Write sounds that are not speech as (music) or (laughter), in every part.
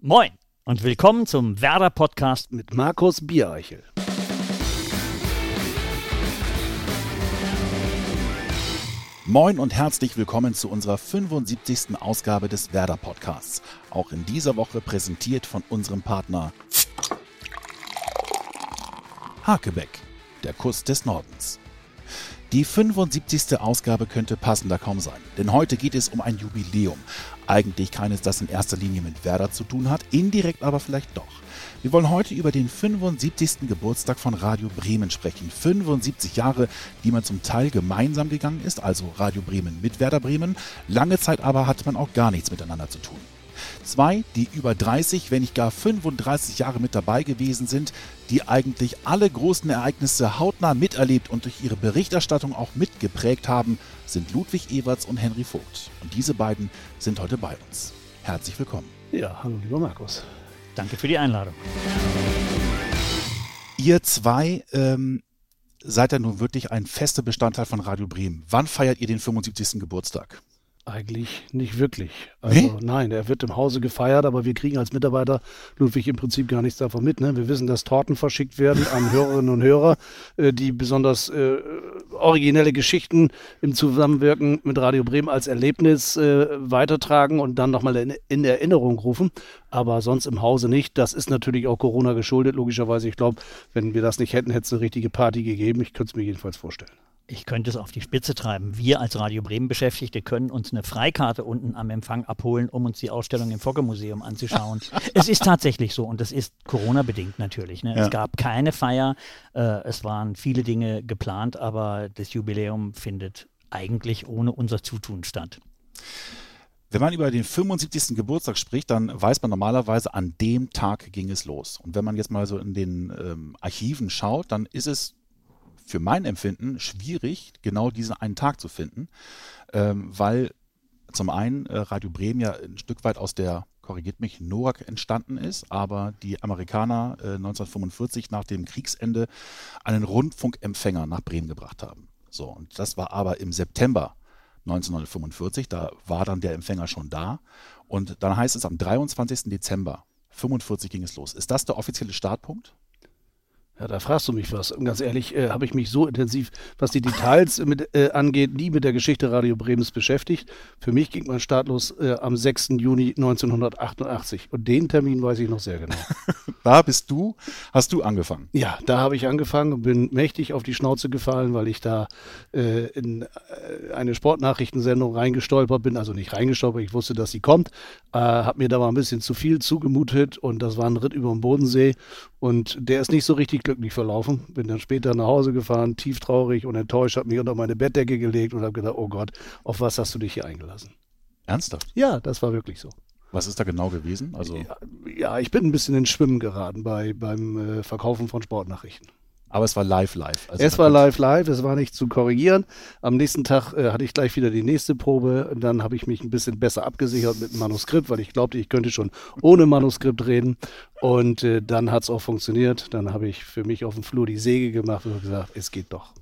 Moin und willkommen zum Werder Podcast mit Markus Biereichel. Moin und herzlich willkommen zu unserer 75. Ausgabe des Werder Podcasts. Auch in dieser Woche präsentiert von unserem Partner Hakebeck, der Kuss des Nordens. Die 75. Ausgabe könnte passender kaum sein, denn heute geht es um ein Jubiläum. Eigentlich keines, das in erster Linie mit Werder zu tun hat, indirekt aber vielleicht doch. Wir wollen heute über den 75. Geburtstag von Radio Bremen sprechen. 75 Jahre, die man zum Teil gemeinsam gegangen ist, also Radio Bremen mit Werder Bremen. Lange Zeit aber hat man auch gar nichts miteinander zu tun. Zwei, die über 30, wenn nicht gar 35 Jahre mit dabei gewesen sind, die eigentlich alle großen Ereignisse hautnah miterlebt und durch ihre Berichterstattung auch mitgeprägt haben, sind Ludwig Ewerts und Henry Vogt. Und diese beiden sind heute bei uns. Herzlich willkommen. Ja, hallo lieber Markus. Danke für die Einladung. Ihr zwei ähm, seid ja nun wirklich ein fester Bestandteil von Radio Bremen. Wann feiert ihr den 75. Geburtstag? Eigentlich nicht wirklich. Also nee? nein, er wird im Hause gefeiert, aber wir kriegen als Mitarbeiter Ludwig im Prinzip gar nichts davon mit. Ne? Wir wissen, dass Torten verschickt werden an (laughs) Hörerinnen und Hörer, äh, die besonders äh, originelle Geschichten im Zusammenwirken mit Radio Bremen als Erlebnis äh, weitertragen und dann nochmal in, in Erinnerung rufen. Aber sonst im Hause nicht. Das ist natürlich auch Corona geschuldet, logischerweise. Ich glaube, wenn wir das nicht hätten, hätte es eine richtige Party gegeben. Ich könnte es mir jedenfalls vorstellen ich könnte es auf die Spitze treiben. Wir als Radio Bremen Beschäftigte können uns eine Freikarte unten am Empfang abholen, um uns die Ausstellung im Focke-Museum anzuschauen. (laughs) es ist tatsächlich so und das ist Corona-bedingt natürlich. Ne? Ja. Es gab keine Feier, äh, es waren viele Dinge geplant, aber das Jubiläum findet eigentlich ohne unser Zutun statt. Wenn man über den 75. Geburtstag spricht, dann weiß man normalerweise, an dem Tag ging es los. Und wenn man jetzt mal so in den ähm, Archiven schaut, dann ist es für mein Empfinden schwierig, genau diesen einen Tag zu finden, ähm, weil zum einen äh, Radio Bremen ja ein Stück weit aus der korrigiert mich, NOAC entstanden ist, aber die Amerikaner äh, 1945 nach dem Kriegsende einen Rundfunkempfänger nach Bremen gebracht haben. So, und das war aber im September 1945, da war dann der Empfänger schon da. Und dann heißt es, am 23. Dezember 1945 ging es los. Ist das der offizielle Startpunkt? Ja, da fragst du mich was. Und ganz ehrlich, äh, habe ich mich so intensiv, was die Details (laughs) mit, äh, angeht, nie mit der Geschichte Radio Bremens beschäftigt. Für mich ging mein Start los äh, am 6. Juni 1988. Und den Termin weiß ich noch sehr genau. (laughs) da bist du, hast du angefangen? Ja, da habe ich angefangen und bin mächtig auf die Schnauze gefallen, weil ich da äh, in äh, eine Sportnachrichtensendung reingestolpert bin. Also nicht reingestolpert, ich wusste, dass sie kommt. Äh, habe mir da mal ein bisschen zu viel zugemutet und das war ein Ritt über den Bodensee. Und der ist nicht so richtig glücklich verlaufen. Bin dann später nach Hause gefahren, tief traurig und enttäuscht, habe mich unter meine Bettdecke gelegt und habe gedacht, oh Gott, auf was hast du dich hier eingelassen? Ernsthaft? Ja, das war wirklich so. Was ist da genau gewesen? Also ja, ja ich bin ein bisschen ins Schwimmen geraten bei, beim äh, Verkaufen von Sportnachrichten. Aber es war live, live. Also es war live, live. Es war nicht zu korrigieren. Am nächsten Tag äh, hatte ich gleich wieder die nächste Probe. Und dann habe ich mich ein bisschen besser abgesichert mit dem Manuskript, weil ich glaubte, ich könnte schon ohne Manuskript reden. Und äh, dann hat es auch funktioniert. Dann habe ich für mich auf dem Flur die Säge gemacht und gesagt, es geht doch.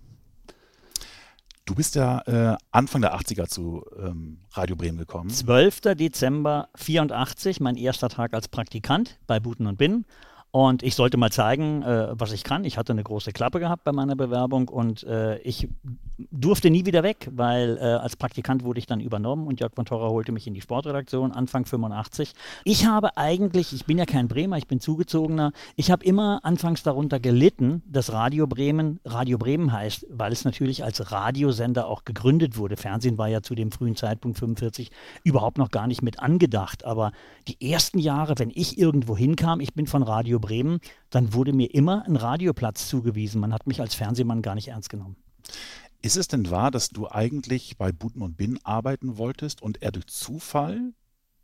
Du bist ja äh, Anfang der 80er zu ähm, Radio Bremen gekommen. 12. Dezember 84, mein erster Tag als Praktikant bei Buten und Binnen. Und ich sollte mal zeigen, äh, was ich kann. Ich hatte eine große Klappe gehabt bei meiner Bewerbung und äh, ich durfte nie wieder weg, weil äh, als Praktikant wurde ich dann übernommen und Jörg von Torra holte mich in die Sportredaktion Anfang 85. Ich habe eigentlich, ich bin ja kein Bremer, ich bin zugezogener, ich habe immer anfangs darunter gelitten, dass Radio Bremen Radio Bremen heißt, weil es natürlich als Radiosender auch gegründet wurde. Fernsehen war ja zu dem frühen Zeitpunkt 45 überhaupt noch gar nicht mit angedacht. Aber die ersten Jahre, wenn ich irgendwo hinkam, ich bin von Radio Bremen, dann wurde mir immer ein Radioplatz zugewiesen. Man hat mich als Fernsehmann gar nicht ernst genommen. Ist es denn wahr, dass du eigentlich bei Buten und Bin arbeiten wolltest und er durch Zufall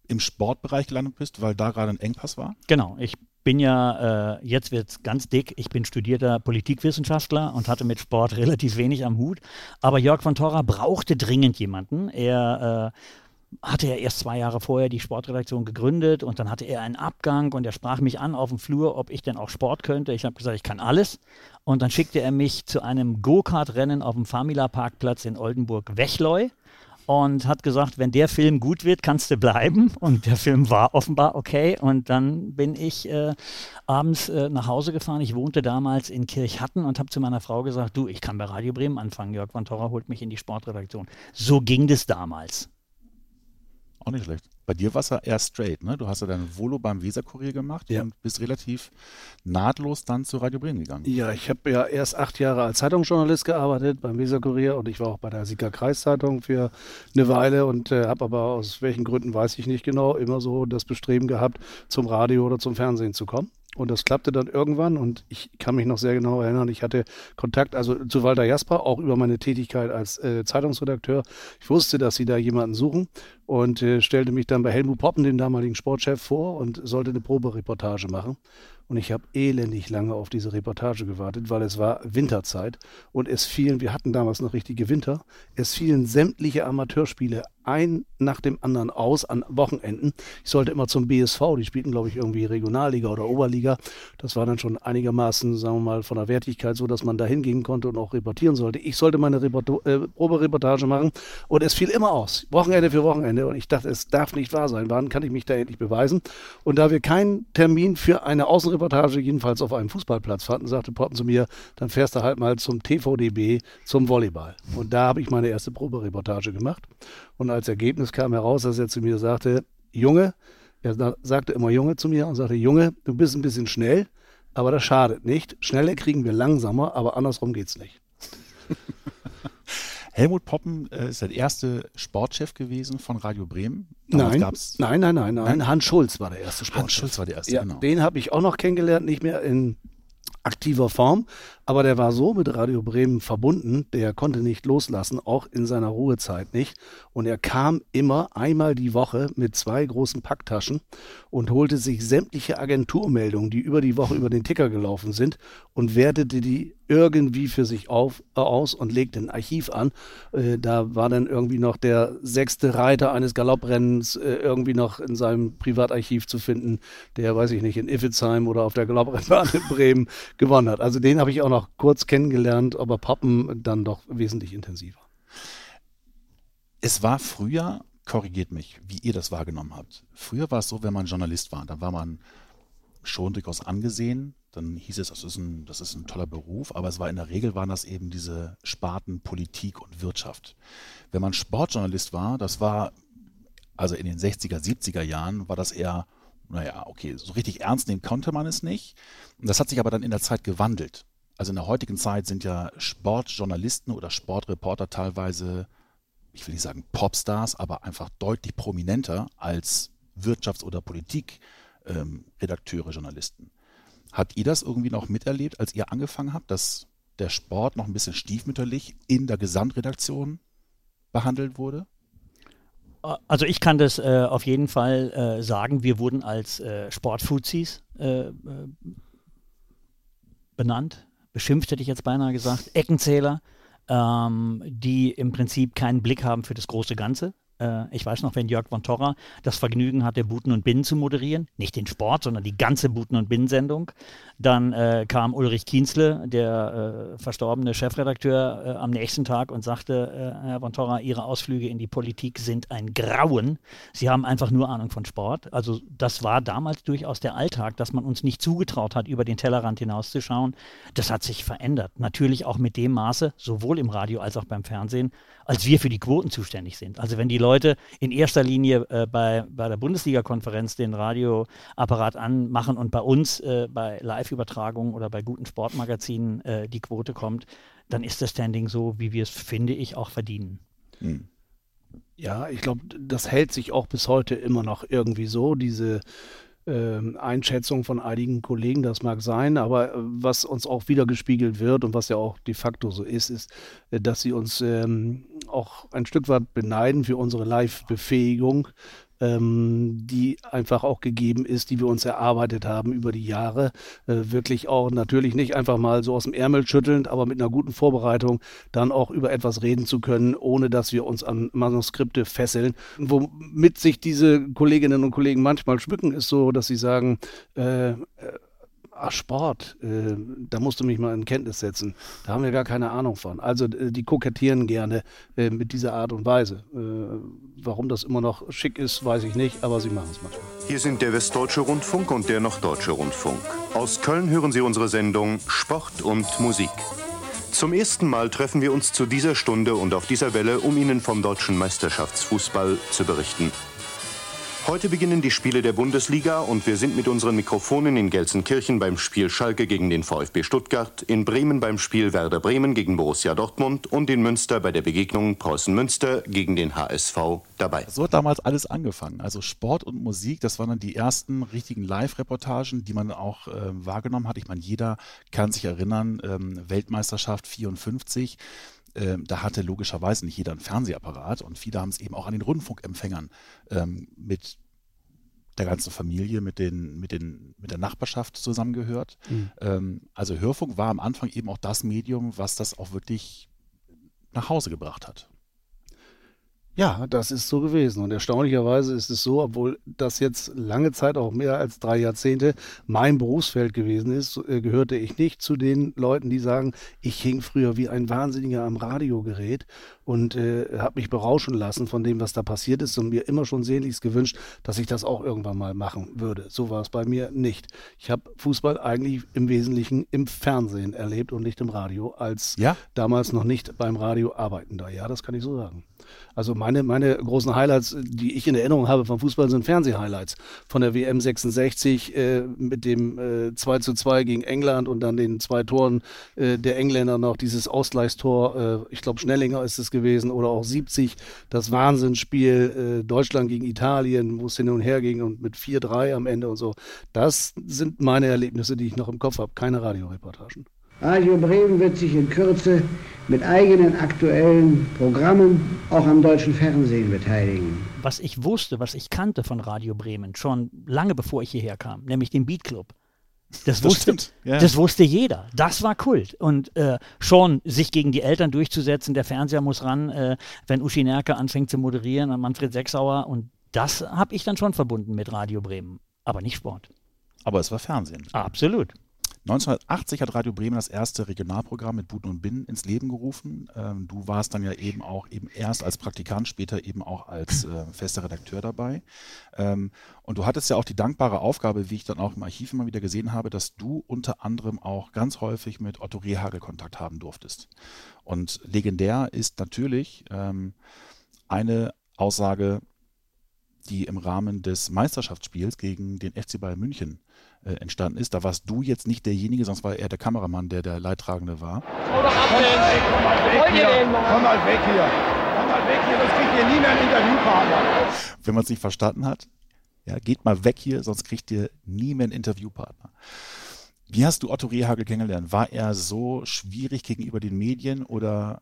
im Sportbereich gelandet bist, weil da gerade ein Engpass war? Genau, ich bin ja, äh, jetzt wird es ganz dick, ich bin studierter Politikwissenschaftler und hatte mit Sport (laughs) relativ wenig am Hut. Aber Jörg von Torra brauchte dringend jemanden. Er äh, hatte er erst zwei Jahre vorher die Sportredaktion gegründet und dann hatte er einen Abgang und er sprach mich an auf dem Flur, ob ich denn auch Sport könnte. Ich habe gesagt, ich kann alles. Und dann schickte er mich zu einem Go-Kart-Rennen auf dem Famila-Parkplatz in Oldenburg-Wechleu. und hat gesagt, wenn der Film gut wird, kannst du bleiben. Und der Film war offenbar okay. Und dann bin ich äh, abends äh, nach Hause gefahren. Ich wohnte damals in Kirchhatten und habe zu meiner Frau gesagt, du, ich kann bei Radio Bremen anfangen. Jörg von Torra holt mich in die Sportredaktion. So ging das damals. Auch nicht schlecht. Bei dir war es ja eher straight, ne? Du hast ja dein Volo beim Weserkurier gemacht ja. und bist relativ nahtlos dann zu Radio Bremen gegangen. Ja, ich habe ja erst acht Jahre als Zeitungsjournalist gearbeitet beim Weserkurier und ich war auch bei der Sieger Kreiszeitung für eine Weile und äh, habe aber aus welchen Gründen weiß ich nicht genau immer so das Bestreben gehabt, zum Radio oder zum Fernsehen zu kommen. Und das klappte dann irgendwann und ich kann mich noch sehr genau erinnern, ich hatte Kontakt also zu Walter Jasper, auch über meine Tätigkeit als äh, Zeitungsredakteur. Ich wusste, dass sie da jemanden suchen und äh, stellte mich dann bei Helmut Poppen, dem damaligen Sportchef, vor und sollte eine Probereportage machen. Und ich habe elendig lange auf diese Reportage gewartet, weil es war Winterzeit und es fielen, wir hatten damals noch richtige Winter, es fielen sämtliche Amateurspiele ein nach dem anderen aus an Wochenenden. Ich sollte immer zum BSV, die spielten, glaube ich, irgendwie Regionalliga oder Oberliga. Das war dann schon einigermaßen, sagen wir mal, von der Wertigkeit so, dass man da hingehen konnte und auch reportieren sollte. Ich sollte meine Report äh, Probereportage machen und es fiel immer aus. Wochenende für Wochenende. Und ich dachte, es darf nicht wahr sein. Wann kann ich mich da endlich beweisen? Und da wir keinen Termin für eine Außenreportage, jedenfalls auf einem Fußballplatz fanden, sagte Potten zu mir, dann fährst du halt mal zum TVDB, zum Volleyball. Und da habe ich meine erste Probereportage gemacht. Und als Ergebnis kam heraus, dass er zu mir sagte, Junge, er sagte immer Junge zu mir und sagte, Junge, du bist ein bisschen schnell, aber das schadet nicht. Schneller kriegen wir langsamer, aber andersrum geht's nicht. (laughs) Helmut Poppen äh, ist der erste Sportchef gewesen von Radio Bremen. nein, nein, nein, nein, nein. Hans Schulz war der erste Sportchef. Hans Schulz war der erste, ja, genau. Den habe ich auch noch kennengelernt, nicht mehr in aktiver Form, aber der war so mit Radio Bremen verbunden, der konnte nicht loslassen, auch in seiner Ruhezeit nicht. Und er kam immer einmal die Woche mit zwei großen Packtaschen und holte sich sämtliche Agenturmeldungen, die über die Woche über den Ticker gelaufen sind und wertete die irgendwie für sich auf, äh, aus und legte ein Archiv an. Äh, da war dann irgendwie noch der sechste Reiter eines Galopprennens äh, irgendwie noch in seinem Privatarchiv zu finden, der, weiß ich nicht, in Iffezheim oder auf der Galopprennbahn in Bremen gewonnen hat. Also den habe ich auch noch kurz kennengelernt, aber Pappen dann doch wesentlich intensiver. Es war früher, korrigiert mich, wie ihr das wahrgenommen habt. Früher war es so, wenn man Journalist war, da war man schon durchaus angesehen, dann hieß es, das ist, ein, das ist ein toller Beruf, aber es war in der Regel waren das eben diese Sparten Politik und Wirtschaft. Wenn man Sportjournalist war, das war, also in den 60er, 70er Jahren, war das eher, naja, okay, so richtig ernst nehmen konnte man es nicht. Und das hat sich aber dann in der Zeit gewandelt. Also in der heutigen Zeit sind ja Sportjournalisten oder Sportreporter teilweise, ich will nicht sagen Popstars, aber einfach deutlich prominenter als Wirtschafts- oder Politikredakteure, ähm, Journalisten. Hat ihr das irgendwie noch miterlebt, als ihr angefangen habt, dass der Sport noch ein bisschen stiefmütterlich in der Gesamtredaktion behandelt wurde? Also ich kann das äh, auf jeden Fall äh, sagen. Wir wurden als äh, Sportfuzis äh, äh, benannt, beschimpft hätte ich jetzt beinahe gesagt, Eckenzähler, ähm, die im Prinzip keinen Blick haben für das große Ganze. Äh, ich weiß noch, wenn Jörg von Torra das Vergnügen hatte, Buten und Binnen zu moderieren, nicht den Sport, sondern die ganze Buten und Binnen-Sendung. Dann äh, kam Ulrich Kienzle, der äh, verstorbene Chefredakteur, äh, am nächsten Tag und sagte, äh, Herr von Torra, Ihre Ausflüge in die Politik sind ein Grauen. Sie haben einfach nur Ahnung von Sport. Also das war damals durchaus der Alltag, dass man uns nicht zugetraut hat, über den Tellerrand hinauszuschauen. Das hat sich verändert. Natürlich auch mit dem Maße, sowohl im Radio als auch beim Fernsehen, als wir für die Quoten zuständig sind. Also wenn die Leute in erster Linie äh, bei, bei der Bundesliga-Konferenz den Radioapparat anmachen und bei uns äh, bei Live-Übertragungen oder bei guten Sportmagazinen äh, die Quote kommt, dann ist das Standing so, wie wir es, finde ich, auch verdienen. Hm. Ja, ich glaube, das hält sich auch bis heute immer noch irgendwie so, diese äh, Einschätzung von einigen Kollegen, das mag sein, aber äh, was uns auch wieder gespiegelt wird und was ja auch de facto so ist, ist, äh, dass sie uns ähm, auch ein Stück weit beneiden für unsere Live-Befähigung, ähm, die einfach auch gegeben ist, die wir uns erarbeitet haben über die Jahre. Äh, wirklich auch natürlich nicht einfach mal so aus dem Ärmel schüttelnd, aber mit einer guten Vorbereitung dann auch über etwas reden zu können, ohne dass wir uns an Manuskripte fesseln. Womit sich diese Kolleginnen und Kollegen manchmal schmücken, ist so, dass sie sagen, äh, ach, Sport, äh, da musst du mich mal in Kenntnis setzen. Da haben wir gar keine Ahnung von. Also äh, die kokettieren gerne äh, mit dieser Art und Weise. Äh, warum das immer noch schick ist, weiß ich nicht, aber sie machen es manchmal. Hier sind der Westdeutsche Rundfunk und der Norddeutsche Rundfunk. Aus Köln hören Sie unsere Sendung Sport und Musik. Zum ersten Mal treffen wir uns zu dieser Stunde und auf dieser Welle, um Ihnen vom deutschen Meisterschaftsfußball zu berichten. Heute beginnen die Spiele der Bundesliga und wir sind mit unseren Mikrofonen in Gelsenkirchen beim Spiel Schalke gegen den VfB Stuttgart, in Bremen beim Spiel Werder Bremen gegen Borussia Dortmund und in Münster bei der Begegnung Preußen Münster gegen den HSV dabei. So hat damals alles angefangen. Also Sport und Musik, das waren dann die ersten richtigen Live-Reportagen, die man auch äh, wahrgenommen hat. Ich meine, jeder kann sich erinnern, ähm, Weltmeisterschaft 54 ähm, da hatte logischerweise nicht jeder einen Fernsehapparat und viele haben es eben auch an den Rundfunkempfängern ähm, mit der ganzen Familie, mit, den, mit, den, mit der Nachbarschaft zusammengehört. Mhm. Ähm, also Hörfunk war am Anfang eben auch das Medium, was das auch wirklich nach Hause gebracht hat. Ja, das ist so gewesen. Und erstaunlicherweise ist es so, obwohl das jetzt lange Zeit, auch mehr als drei Jahrzehnte, mein Berufsfeld gewesen ist, äh, gehörte ich nicht zu den Leuten, die sagen, ich hing früher wie ein Wahnsinniger am Radiogerät und äh, habe mich berauschen lassen von dem, was da passiert ist und mir immer schon sehnlichst gewünscht, dass ich das auch irgendwann mal machen würde. So war es bei mir nicht. Ich habe Fußball eigentlich im Wesentlichen im Fernsehen erlebt und nicht im Radio, als ja? damals noch nicht beim Radio arbeitender. Ja, das kann ich so sagen. Also meine, meine großen Highlights, die ich in Erinnerung habe vom Fußball, sind Fernseh-Highlights. Von der WM 66 äh, mit dem äh, 2 zu 2 gegen England und dann den zwei Toren äh, der Engländer noch, dieses Ausgleichstor, äh, ich glaube Schnellinger ist es gewesen, oder auch 70, das Wahnsinnsspiel äh, Deutschland gegen Italien, wo es hin und her ging und mit 4-3 am Ende und so. Das sind meine Erlebnisse, die ich noch im Kopf habe, keine Radioreportagen. Radio Bremen wird sich in Kürze mit eigenen aktuellen Programmen auch am deutschen Fernsehen beteiligen. Was ich wusste, was ich kannte von Radio Bremen, schon lange bevor ich hierher kam, nämlich den Beat Club. Das, das wusste, ja. das wusste jeder. Das war Kult. Und äh, schon sich gegen die Eltern durchzusetzen, der Fernseher muss ran, äh, wenn Uschi Nerke anfängt zu moderieren und Manfred Sechsauer. Und das habe ich dann schon verbunden mit Radio Bremen. Aber nicht Sport. Aber es war Fernsehen. Absolut. 1980 hat Radio Bremen das erste Regionalprogramm mit Buten und Binnen ins Leben gerufen. Ähm, du warst dann ja eben auch eben erst als Praktikant, später eben auch als äh, fester Redakteur dabei. Ähm, und du hattest ja auch die dankbare Aufgabe, wie ich dann auch im Archiv immer wieder gesehen habe, dass du unter anderem auch ganz häufig mit Otto Rehagel Kontakt haben durftest. Und legendär ist natürlich ähm, eine Aussage, die im Rahmen des Meisterschaftsspiels gegen den FC Bayern München äh, entstanden ist. Da warst du jetzt nicht derjenige, sonst war er der Kameramann, der der Leidtragende war. Komm mal weg hier. Komm mal weg hier. Komm mal weg hier, sonst kriegt ihr nie mehr ein Interviewpartner. Wenn man es nicht verstanden hat, ja, geht mal weg hier, sonst kriegt ihr nie mehr einen Interviewpartner. Wie hast du Otto Rehagel kennengelernt? War er so schwierig gegenüber den Medien oder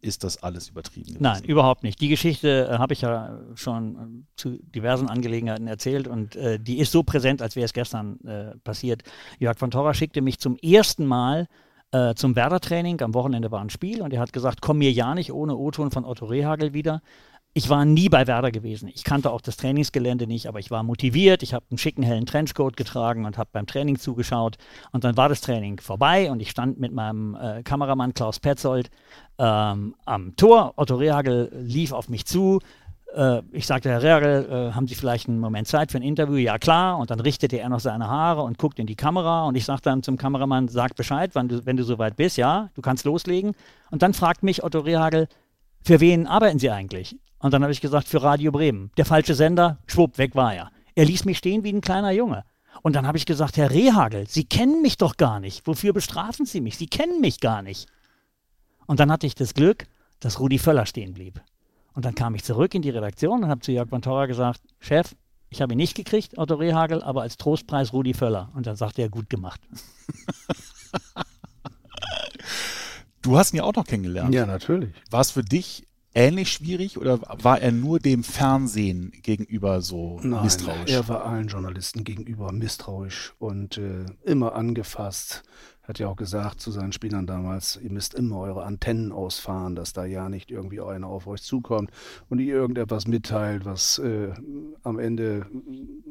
ist das alles übertrieben gewesen? Nein, überhaupt nicht. Die Geschichte äh, habe ich ja schon äh, zu diversen Angelegenheiten erzählt und äh, die ist so präsent, als wäre es gestern äh, passiert. Jörg von Torra schickte mich zum ersten Mal äh, zum Werder-Training. Am Wochenende war ein Spiel und er hat gesagt, komm mir ja nicht ohne O-Ton von Otto Rehagel wieder ich war nie bei Werder gewesen. Ich kannte auch das Trainingsgelände nicht, aber ich war motiviert. Ich habe einen schicken hellen Trenchcoat getragen und habe beim Training zugeschaut. Und dann war das Training vorbei und ich stand mit meinem äh, Kameramann Klaus Petzold ähm, am Tor. Otto Rehagel lief auf mich zu. Äh, ich sagte, Herr Rehagel, äh, haben Sie vielleicht einen Moment Zeit für ein Interview? Ja, klar. Und dann richtete er noch seine Haare und guckt in die Kamera. Und ich sagte dann zum Kameramann, sag Bescheid, du, wenn du soweit bist. Ja, du kannst loslegen. Und dann fragt mich Otto Rehagel, für wen arbeiten Sie eigentlich? Und dann habe ich gesagt, für Radio Bremen. Der falsche Sender, schwupp, weg war er. Er ließ mich stehen wie ein kleiner Junge. Und dann habe ich gesagt, Herr Rehagel, Sie kennen mich doch gar nicht. Wofür bestrafen Sie mich? Sie kennen mich gar nicht. Und dann hatte ich das Glück, dass Rudi Völler stehen blieb. Und dann kam ich zurück in die Redaktion und habe zu Jörg Bantora gesagt, Chef, ich habe ihn nicht gekriegt, Otto Rehagel, aber als Trostpreis Rudi Völler. Und dann sagte er, gut gemacht. (laughs) du hast ihn ja auch noch kennengelernt. Ja, natürlich. War es für dich ähnlich schwierig oder war er nur dem Fernsehen gegenüber so Nein, misstrauisch? Er war allen Journalisten gegenüber misstrauisch und äh, immer angefasst. Hat ja auch gesagt zu seinen Spielern damals, ihr müsst immer eure Antennen ausfahren, dass da ja nicht irgendwie einer auf euch zukommt und ihr irgendetwas mitteilt, was äh, am Ende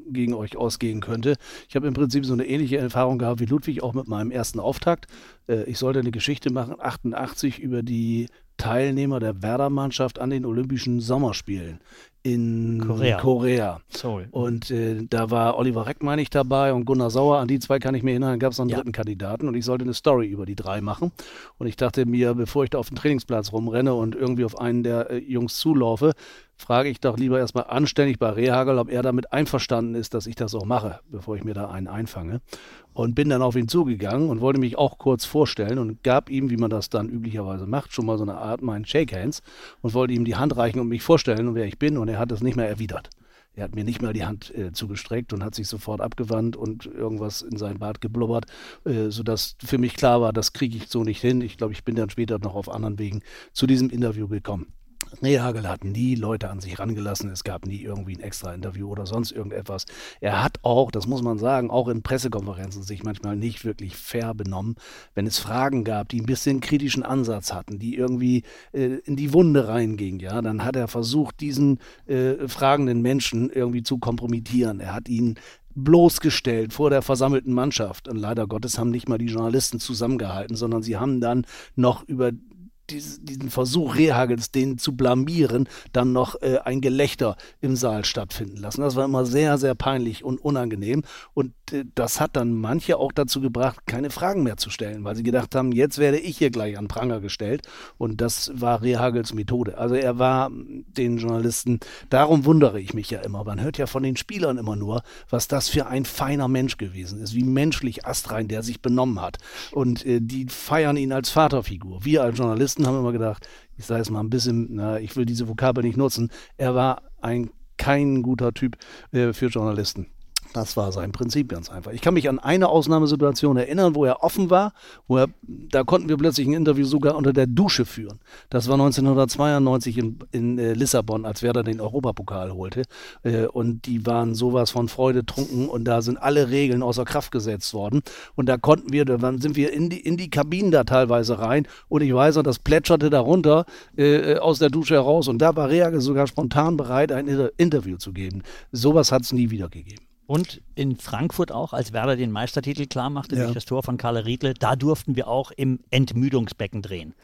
gegen euch ausgehen könnte. Ich habe im Prinzip so eine ähnliche Erfahrung gehabt wie Ludwig, auch mit meinem ersten Auftakt. Äh, ich sollte eine Geschichte machen, 88, über die Teilnehmer der Werder-Mannschaft an den Olympischen Sommerspielen in Korea. Korea. Seoul. Und äh, da war Oliver Reck, meine ich, dabei und Gunnar Sauer. An die zwei kann ich mir erinnern. Gab es noch einen Ja. dritten Kandidaten und ich sollte eine Story über die drei machen. Und ich dachte mir, bevor ich da auf dem Trainingsplatz rumrenne und irgendwie auf einen der äh, Jungs zulaufe, frage ich doch lieber erstmal anständig bei Rehagel, ob er damit einverstanden ist, dass ich das auch mache, bevor ich mir da einen einfange. Und bin dann auf ihn zugegangen und wollte mich auch kurz vorstellen und gab ihm, wie man das dann üblicherweise macht, schon mal so eine Art meinen Shake Hands und wollte ihm die Hand reichen und mich vorstellen wer ich bin. Und er hat das nicht mehr erwidert. Er hat mir nicht mal die Hand äh, zugestreckt und hat sich sofort abgewandt und irgendwas in sein Bart geblubbert, äh, sodass für mich klar war, das kriege ich so nicht hin. Ich glaube, ich bin dann später noch auf anderen Wegen zu diesem Interview gekommen. Rehagel hat nie Leute an sich rangelassen. Es gab nie irgendwie ein extra Interview oder sonst irgendetwas. Er hat auch, das muss man sagen, auch in Pressekonferenzen sich manchmal nicht wirklich fair benommen. Wenn es Fragen gab, die ein bisschen kritischen Ansatz hatten, die irgendwie äh, in die Wunde reingingen, ja, dann hat er versucht, diesen äh, fragenden Menschen irgendwie zu kompromittieren. Er hat ihn bloßgestellt vor der versammelten Mannschaft. Und leider Gottes haben nicht mal die Journalisten zusammengehalten, sondern sie haben dann noch über dies- diesen Versuch Rehagels, den zu blamieren, dann noch äh, ein Gelächter im Saal stattfinden lassen. Das war immer sehr, sehr peinlich und unangenehm. Und äh, das hat dann manche auch dazu gebracht, keine Fragen mehr zu stellen, weil sie gedacht haben, jetzt werde ich hier gleich an Pranger gestellt. Und das war Rehagels Methode. Also er war mm, den Journalisten, darum wundere ich mich ja immer. Man hört ja von den Spielern immer nur, was das für ein feiner Mensch gewesen ist, wie menschlich astrein der sich benommen hat. Und äh, die feiern ihn als Vaterfigur. Wir als Journalisten haben immer gedacht, ich sage es mal ein bisschen, na, ich will diese Vokabel nicht nutzen, er war ein kein guter Typ äh, für Journalisten. Das war sein Prinzip ganz einfach. Ich kann mich an eine Ausnahmesituation erinnern, wo er offen war, wo er, da konnten wir plötzlich ein Interview sogar unter der Dusche führen. Das war 1992 in, in äh, Lissabon, als Werder den Europapokal holte. Äh, und die waren sowas von Freude trunken und da sind alle Regeln außer Kraft gesetzt worden. Und da konnten wir, da sind wir in die, in die Kabinen da teilweise rein und ich weiß noch, das plätscherte da runter äh, aus der Dusche heraus und da war Reage sogar spontan bereit, ein Inter Interview zu geben. Sowas hat es nie wieder gegeben. Und in Frankfurt auch, als Werder den Meistertitel klar machte Ja. durch das Tor von Karle Riedle, da durften wir auch im Entmüdungsbecken drehen.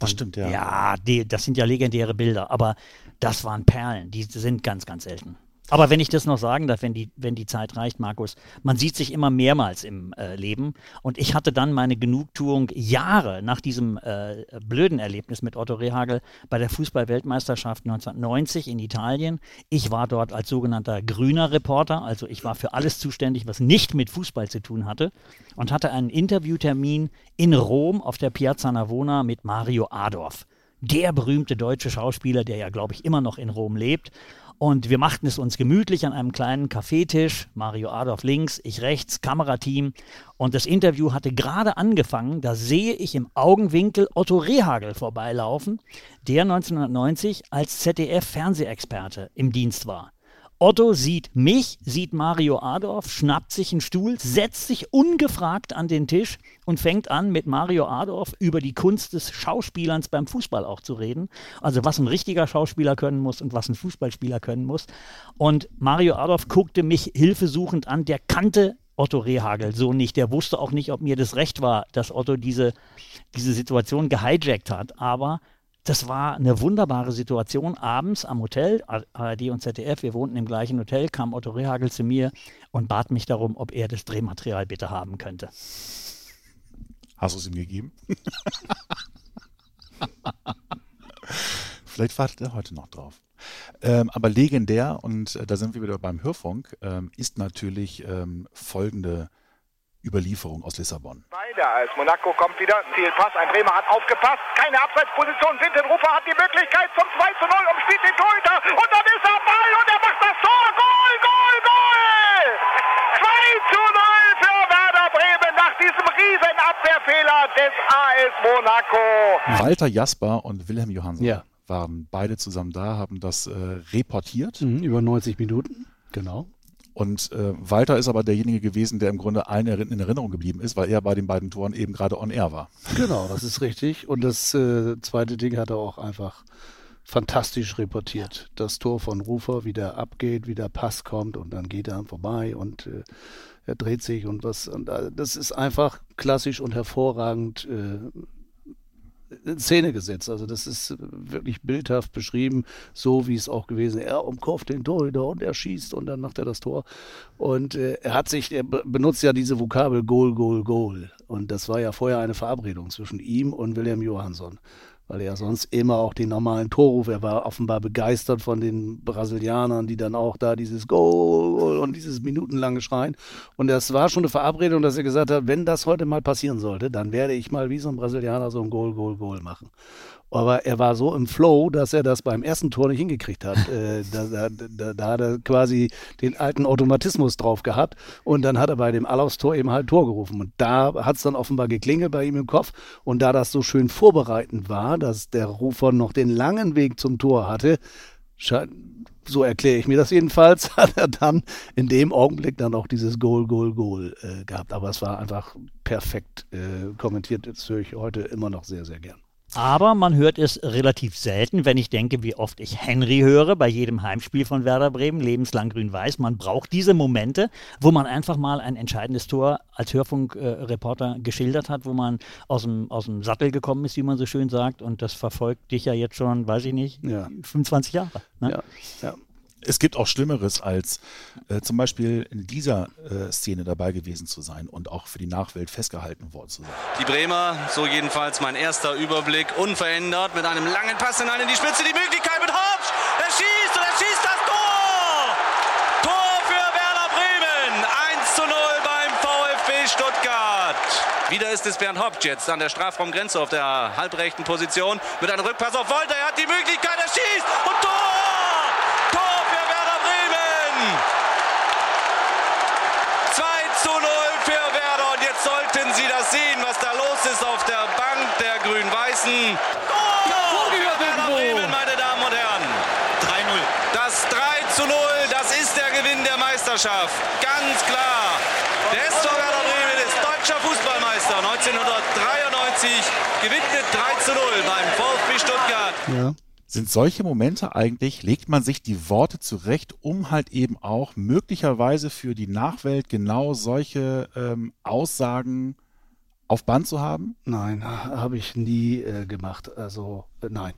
Das stimmt, ja. Ja, die, das sind ja legendäre Bilder, aber das waren Perlen, die sind ganz, ganz selten. Aber wenn ich das noch sagen darf, wenn die, wenn die Zeit reicht, Markus, man sieht sich immer mehrmals im äh, Leben. Und ich hatte dann meine Genugtuung Jahre nach diesem äh, blöden Erlebnis mit Otto Rehagel bei der Fußball-Weltmeisterschaft 1990 in Italien. Ich war dort als sogenannter grüner Reporter, also ich war für alles zuständig, was nicht mit Fußball zu tun hatte und hatte einen Interviewtermin in Rom auf der Piazza Navona mit Mario Adorf der berühmte deutsche Schauspieler, der ja, glaube ich, immer noch in Rom lebt. Und wir machten es uns gemütlich an einem kleinen Kaffeetisch. Mario Adolf links, ich rechts, Kamerateam. Und das Interview hatte gerade angefangen. Da sehe ich im Augenwinkel Otto Rehagel vorbeilaufen, der 1990 als ZDF-Fernsehexperte im Dienst war. Otto sieht mich, sieht Mario Adorf, schnappt sich einen Stuhl, setzt sich ungefragt an den Tisch und fängt an, mit Mario Adorf über die Kunst des Schauspielerns beim Fußball auch zu reden. Also was ein richtiger Schauspieler können muss und was ein Fußballspieler können muss. Und Mario Adorf guckte mich hilfesuchend an, der kannte Otto Rehagel so nicht. Der wusste auch nicht, ob mir das recht war, dass Otto diese, diese Situation gehijackt hat. Aber das war eine wunderbare Situation. Abends am Hotel, ARD und ZDF, wir wohnten im gleichen Hotel, kam Otto Rehagel zu mir und bat mich darum, ob er das Drehmaterial bitte haben könnte. Hast du es ihm gegeben? (laughs) Vielleicht wartet er heute noch drauf. Ähm, aber legendär, und äh, da sind wir wieder beim Hörfunk, ähm, ist natürlich ähm, folgende Überlieferung aus Lissabon. Beide als Monaco kommt wieder, Zielpass, ein Bremer hat aufgepasst, keine Abseitsposition, Wintenrufer hat die Möglichkeit zum 2 zu 0, umspielt den Torhüter und dann ist er Ball und er macht das Tor, Goal, Goal, Goal! 2 zu 0 für Werder Bremen nach diesem riesen Abwehrfehler des AS Monaco. Walter Jasper und Wilhelm Johansson Ja. waren beide zusammen da, haben das äh, reportiert. Mhm, über 90 Minuten, genau. Und äh, Walter ist aber derjenige gewesen, der im Grunde allen in Erinnerung geblieben ist, weil er bei den beiden Toren eben gerade on air war. Genau, das ist richtig. Und das äh, zweite Ding hat er auch einfach fantastisch reportiert. Das Tor von Rufer, wie der abgeht, wie der Pass kommt und dann geht er vorbei und äh, er dreht sich und was. Und äh, das ist einfach klassisch und hervorragend äh, Szene gesetzt. Also das ist wirklich bildhaft beschrieben, so wie es auch gewesen ist. Er umkauft den Torhüter und er schießt und dann macht er das Tor. Und äh, er hat sich, er benutzt ja diese Vokabel Goal, Goal, Goal. Und das war ja vorher eine Verabredung zwischen ihm und William Johansson weil er sonst immer auch den normalen Torruf, er war offenbar begeistert von den Brasilianern, die dann auch da dieses Goal und dieses minutenlange Schreien. Und das war schon eine Verabredung, dass er gesagt hat, wenn das heute mal passieren sollte, dann werde ich mal wie so ein Brasilianer so ein Goal, Goal, Goal machen. Aber er war so im Flow, dass er das beim ersten Tor nicht hingekriegt hat. (laughs) äh, da, da, da, hat er quasi den alten Automatismus drauf gehabt. Und dann hat er bei dem Allaus-Tor eben halt Tor gerufen. Und da hat es dann offenbar geklingelt bei ihm im Kopf. Und da das so schön vorbereitend war, dass der Rufer noch den langen Weg zum Tor hatte, so erkläre ich mir das jedenfalls, (laughs) hat er dann in dem Augenblick dann auch dieses Goal, Goal, Goal äh, gehabt. Aber es war einfach perfekt äh, kommentiert. Das höre ich heute immer noch sehr, sehr gern. Aber man hört es relativ selten, wenn ich denke, wie oft ich Henry höre bei jedem Heimspiel von Werder Bremen, lebenslang grün-weiß. Man braucht diese Momente, wo man einfach mal ein entscheidendes Tor als Hörfunkreporter geschildert hat, wo man aus dem, aus dem Sattel gekommen ist, wie man so schön sagt. Und das verfolgt dich ja jetzt schon, weiß ich nicht, ja. 25 Jahre. Ne? Ja, ja es gibt auch Schlimmeres, als äh, zum Beispiel in dieser äh, Szene dabei gewesen zu sein und auch für die Nachwelt festgehalten worden zu sein. Die Bremer, so jedenfalls mein erster Überblick, unverändert mit einem langen Pass hinein in die Spitze. Die Möglichkeit mit Hopsch. Er schießt und er schießt das Tor. Tor für Werder Bremen. 1 zu 0 beim VfB Stuttgart. Wieder ist es Bernd Hopsch jetzt an der Strafraumgrenze auf der halbrechten Position mit einem Rückpass auf Wolter. Er hat die Möglichkeit, er schießt und Tor. 2 zu 0 für Werder. Und jetzt sollten Sie das sehen, was da los ist auf der Bank der Grün-Weißen. Oh, ja, Werder Bremen, meine Damen und Herren. 3-0. Das 3 zu 0, das ist der Gewinn der Meisterschaft. Ganz klar. Der SV Werder Bremen ist deutscher Fußballmeister 1993, gewinnt mit 3 zu 0 beim VfB Stuttgart. Ja sind solche Momente eigentlich, legt man sich die Worte zurecht, um halt eben auch möglicherweise für die Nachwelt genau solche ähm, Aussagen auf Band zu haben? Nein, habe ich nie äh, gemacht. Also äh, nein.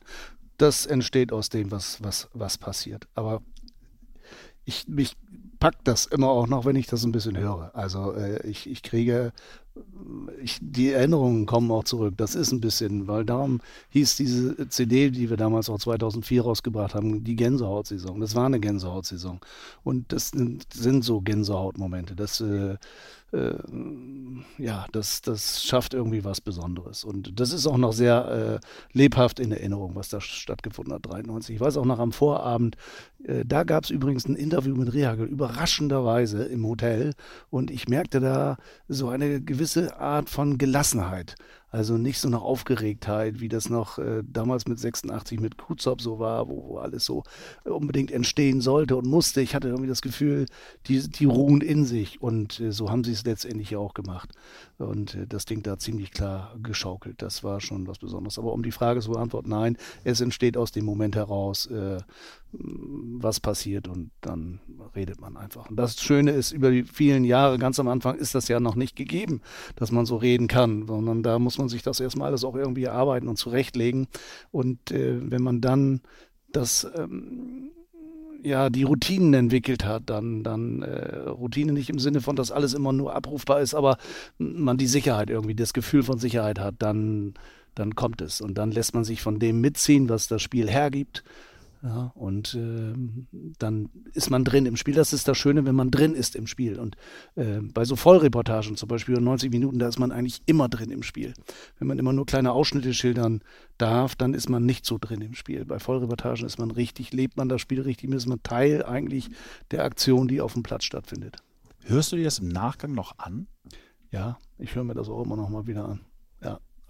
Das entsteht aus dem, was, was, was passiert. Aber ich, mich packt das immer auch noch, wenn ich das ein bisschen höre. Also äh, ich, ich kriege ich, die Erinnerungen kommen auch zurück. Das ist ein bisschen, weil darum hieß diese CD, die wir damals auch 2004 rausgebracht haben, die Gänsehautsaison. Das war eine Gänsehautsaison. Und das sind, sind so Gänsehautmomente. Das äh, äh, ja, das, das schafft irgendwie was Besonderes. Und das ist auch noch sehr äh, lebhaft in Erinnerung, was da stattgefunden hat, 93. Ich weiß auch noch am Vorabend, äh, da gab es übrigens ein Interview mit Rehagel, überraschenderweise im Hotel. Und ich merkte da so eine gewisse Art von Gelassenheit. Also nicht so eine Aufgeregtheit, wie das noch äh, damals mit 86 mit Kuzop so war, wo, wo, alles so unbedingt entstehen sollte und musste. Ich hatte irgendwie das Gefühl, die, die ruhen in sich und äh, so haben sie es letztendlich ja auch gemacht. Und äh, das Ding da ziemlich klar geschaukelt. Das war schon was Besonderes. Aber um die Frage zu beantworten, nein, es entsteht aus dem Moment heraus, äh, was passiert und dann redet man einfach. Und das Schöne ist, über die vielen Jahre, ganz am Anfang ist das ja noch nicht gegeben, dass man so reden kann, sondern da muss man sich das erstmal alles auch irgendwie erarbeiten und zurechtlegen. Und äh, wenn man dann das ähm, ja die Routinen entwickelt hat, dann dann äh, Routine nicht im Sinne von, dass alles immer nur abrufbar ist, aber man die Sicherheit irgendwie, das Gefühl von Sicherheit hat, dann dann kommt es und dann lässt man sich von dem mitziehen, was das Spiel hergibt ja, und äh, dann ist man drin im Spiel. Das ist das Schöne, wenn man drin ist im Spiel. Und äh, bei so Vollreportagen, zum Beispiel 90 Minuten, da ist man eigentlich immer drin im Spiel. Wenn man immer nur kleine Ausschnitte schildern darf, dann ist man nicht so drin im Spiel. Bei Vollreportagen ist man richtig, lebt man das Spiel richtig, ist man Teil eigentlich der Aktion, die auf dem Platz stattfindet. Hörst du dir das im Nachgang noch an? Ja, ich höre mir das auch immer noch mal wieder an.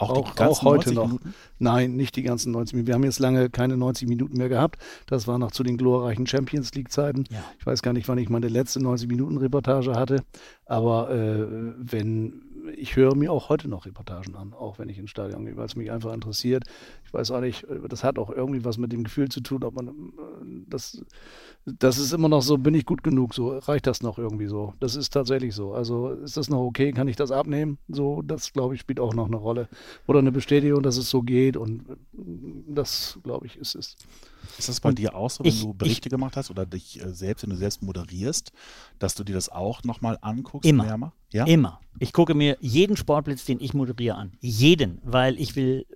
Auch, auch, auch heute noch. Minuten? Nein, nicht die ganzen 90 Minuten. Wir haben jetzt lange keine 90 Minuten mehr gehabt. Das war noch zu den glorreichen Champions League-Zeiten. Ja. Ich weiß gar nicht, wann ich meine letzte 90-Minuten-Reportage hatte. Aber äh, wenn ich höre mir auch heute noch Reportagen an, auch wenn ich ins Stadion gehe, weil es mich einfach interessiert. Ich weiß auch nicht, das hat auch irgendwie was mit dem Gefühl zu tun, ob man äh, das, das ist immer noch so, bin ich gut genug, so reicht das noch irgendwie so. Das ist tatsächlich so. Also ist das noch okay, kann ich das abnehmen? So, das glaube ich spielt auch noch eine Rolle. Oder eine Bestätigung, dass es so geht und das glaube ich ist es. Ist das bei und dir auch so, wenn ich, du Berichte ich, gemacht hast oder dich äh, selbst, wenn du selbst moderierst, dass du dir das auch nochmal anguckst? Immer. Mehrmal? Ja? Immer. Ich gucke mir jeden Sportblitz, den ich moderiere, an. Jeden, weil ich will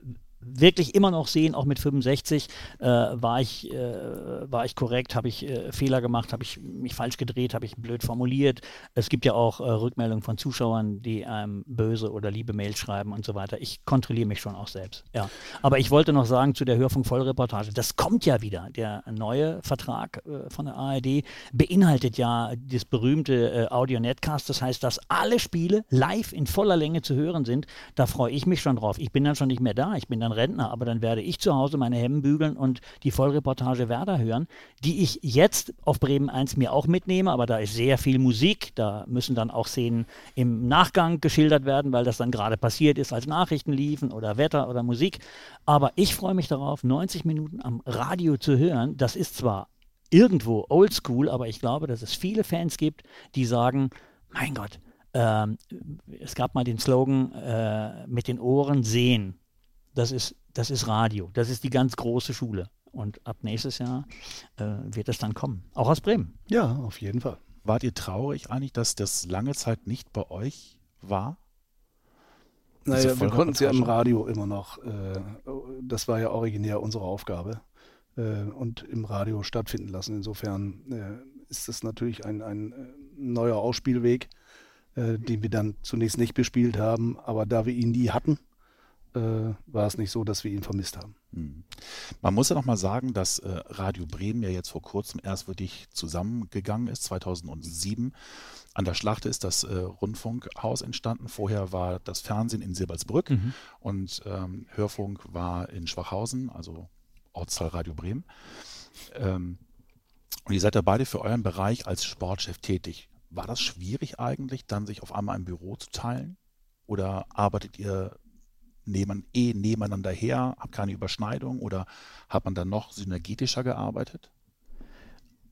wirklich immer noch sehen, auch mit 65, äh, war, ich, äh, war ich korrekt, habe ich äh, Fehler gemacht, habe ich mich falsch gedreht, habe ich blöd formuliert. Es gibt ja auch äh, Rückmeldungen von Zuschauern, die einem böse oder liebe Mails schreiben und so weiter. Ich kontrolliere mich schon auch selbst. Ja. Aber ich wollte noch sagen zu der Hörfunk-Vollreportage, das kommt ja wieder. Der neue Vertrag äh, von der ARD beinhaltet ja das berühmte äh, Audio-Netcast. Das heißt, dass alle Spiele live in voller Länge zu hören sind. Da freue ich mich schon drauf. Ich bin dann schon nicht mehr da. Ich bin dann Rentner, aber dann werde ich zu Hause meine Hemden bügeln und die Vollreportage Werder hören, die ich jetzt auf Bremen 1 mir auch mitnehme, aber da ist sehr viel Musik, da müssen dann auch Szenen im Nachgang geschildert werden, weil das dann gerade passiert ist, als Nachrichten liefen oder Wetter oder Musik. Aber ich freue mich darauf, 90 Minuten am Radio zu hören. Das ist zwar irgendwo oldschool, aber ich glaube, dass es viele Fans gibt, die sagen, mein Gott, ähm, es gab mal den Slogan, äh, mit den Ohren sehen das ist, das ist Radio. Das ist die ganz große Schule. Und ab nächstes Jahr äh, wird es dann kommen. Auch aus Bremen. Ja, auf jeden Fall. Wart ihr traurig eigentlich, dass das lange Zeit nicht bei euch war? Naja, wir konnten es ja im Radio immer noch. Äh, das war ja originär unsere Aufgabe. Äh, und im Radio stattfinden lassen. Insofern äh, ist das natürlich ein, ein äh, neuer Ausspielweg, äh, den wir dann zunächst nicht bespielt haben. Aber da wir ihn nie hatten, äh, war es nicht so, dass wir ihn vermisst haben. Hm. Man muss ja noch mal sagen, dass äh, Radio Bremen ja jetzt vor kurzem erst wirklich zusammengegangen ist, 2007. An der Schlachte ist das äh, Rundfunkhaus entstanden. Vorher war das Fernsehen in Silbersbrück mhm. und ähm, Hörfunk war in Schwachhausen, also Ortsteil Radio Bremen. Ähm, und ihr seid da beide für euren Bereich als Sportchef tätig. War das schwierig eigentlich, dann sich auf einmal ein Büro zu teilen? Oder arbeitet ihr neben, eh nebeneinander her, habt keine Überschneidung oder hat man dann noch synergetischer gearbeitet?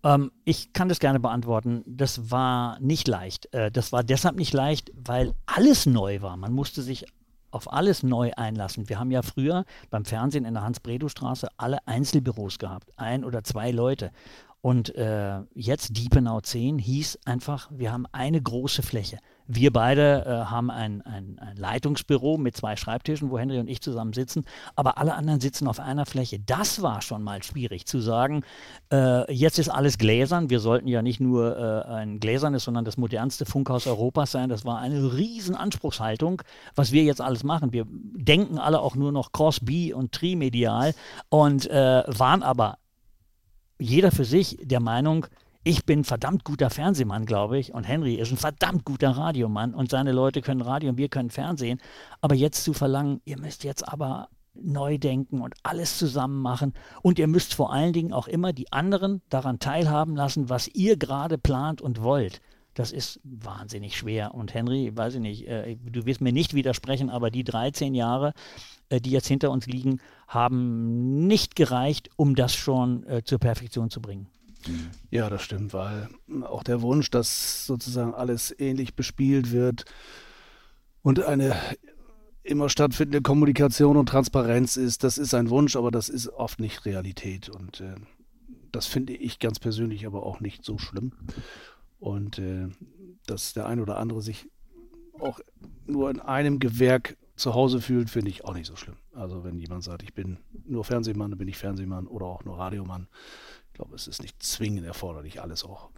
Ähm, ich kann das gerne beantworten. Das war nicht leicht. Äh, das war deshalb nicht leicht, weil alles neu war. Man musste sich auf alles neu einlassen. Wir haben ja früher beim Fernsehen in der Hans-Bredow-Straße alle Einzelbüros gehabt, ein oder zwei Leute. Und äh, jetzt Diepenau 10 hieß einfach, wir haben eine große Fläche. Wir beide äh, haben ein, ein, ein, Leitungsbüro mit zwei Schreibtischen, wo Henry und ich zusammen sitzen, aber alle anderen sitzen auf einer Fläche. Das war schon mal schwierig zu sagen, äh, jetzt ist alles gläsern. Wir sollten ja nicht nur äh, ein gläsernes, sondern das modernste Funkhaus Europas sein. Das war eine riesen Anspruchshaltung, was wir jetzt alles machen. Wir denken alle auch nur noch Cross-B und Trimedial und äh, waren aber jeder für sich der Meinung, ich bin ein verdammt guter Fernsehmann, glaube ich, und Henry ist ein verdammt guter Radiomann und seine Leute können Radio und wir können Fernsehen. Aber jetzt zu verlangen, ihr müsst jetzt aber neu denken und alles zusammen machen und ihr müsst vor allen Dingen auch immer die anderen daran teilhaben lassen, was ihr gerade plant und wollt. Das ist wahnsinnig schwer. Und Henry, weiß ich nicht, äh, du wirst mir nicht widersprechen, aber die 13 Jahre, äh, die jetzt hinter uns liegen, haben nicht gereicht, um das schon äh, zur Perfektion zu bringen. Ja, das stimmt, weil auch der Wunsch, dass sozusagen alles ähnlich bespielt wird und eine immer stattfindende Kommunikation und Transparenz ist, das ist ein Wunsch, aber das ist oft nicht Realität. Und äh, das finde ich ganz persönlich aber auch nicht so schlimm. Und äh, dass der ein oder andere sich auch nur in einem Gewerk zu Hause fühlt, finde ich auch nicht so schlimm. Also wenn jemand sagt, ich bin nur Fernsehmann, dann bin ich Fernsehmann oder auch nur Radiomann. Ich glaube, es ist nicht zwingend erforderlich, alles auch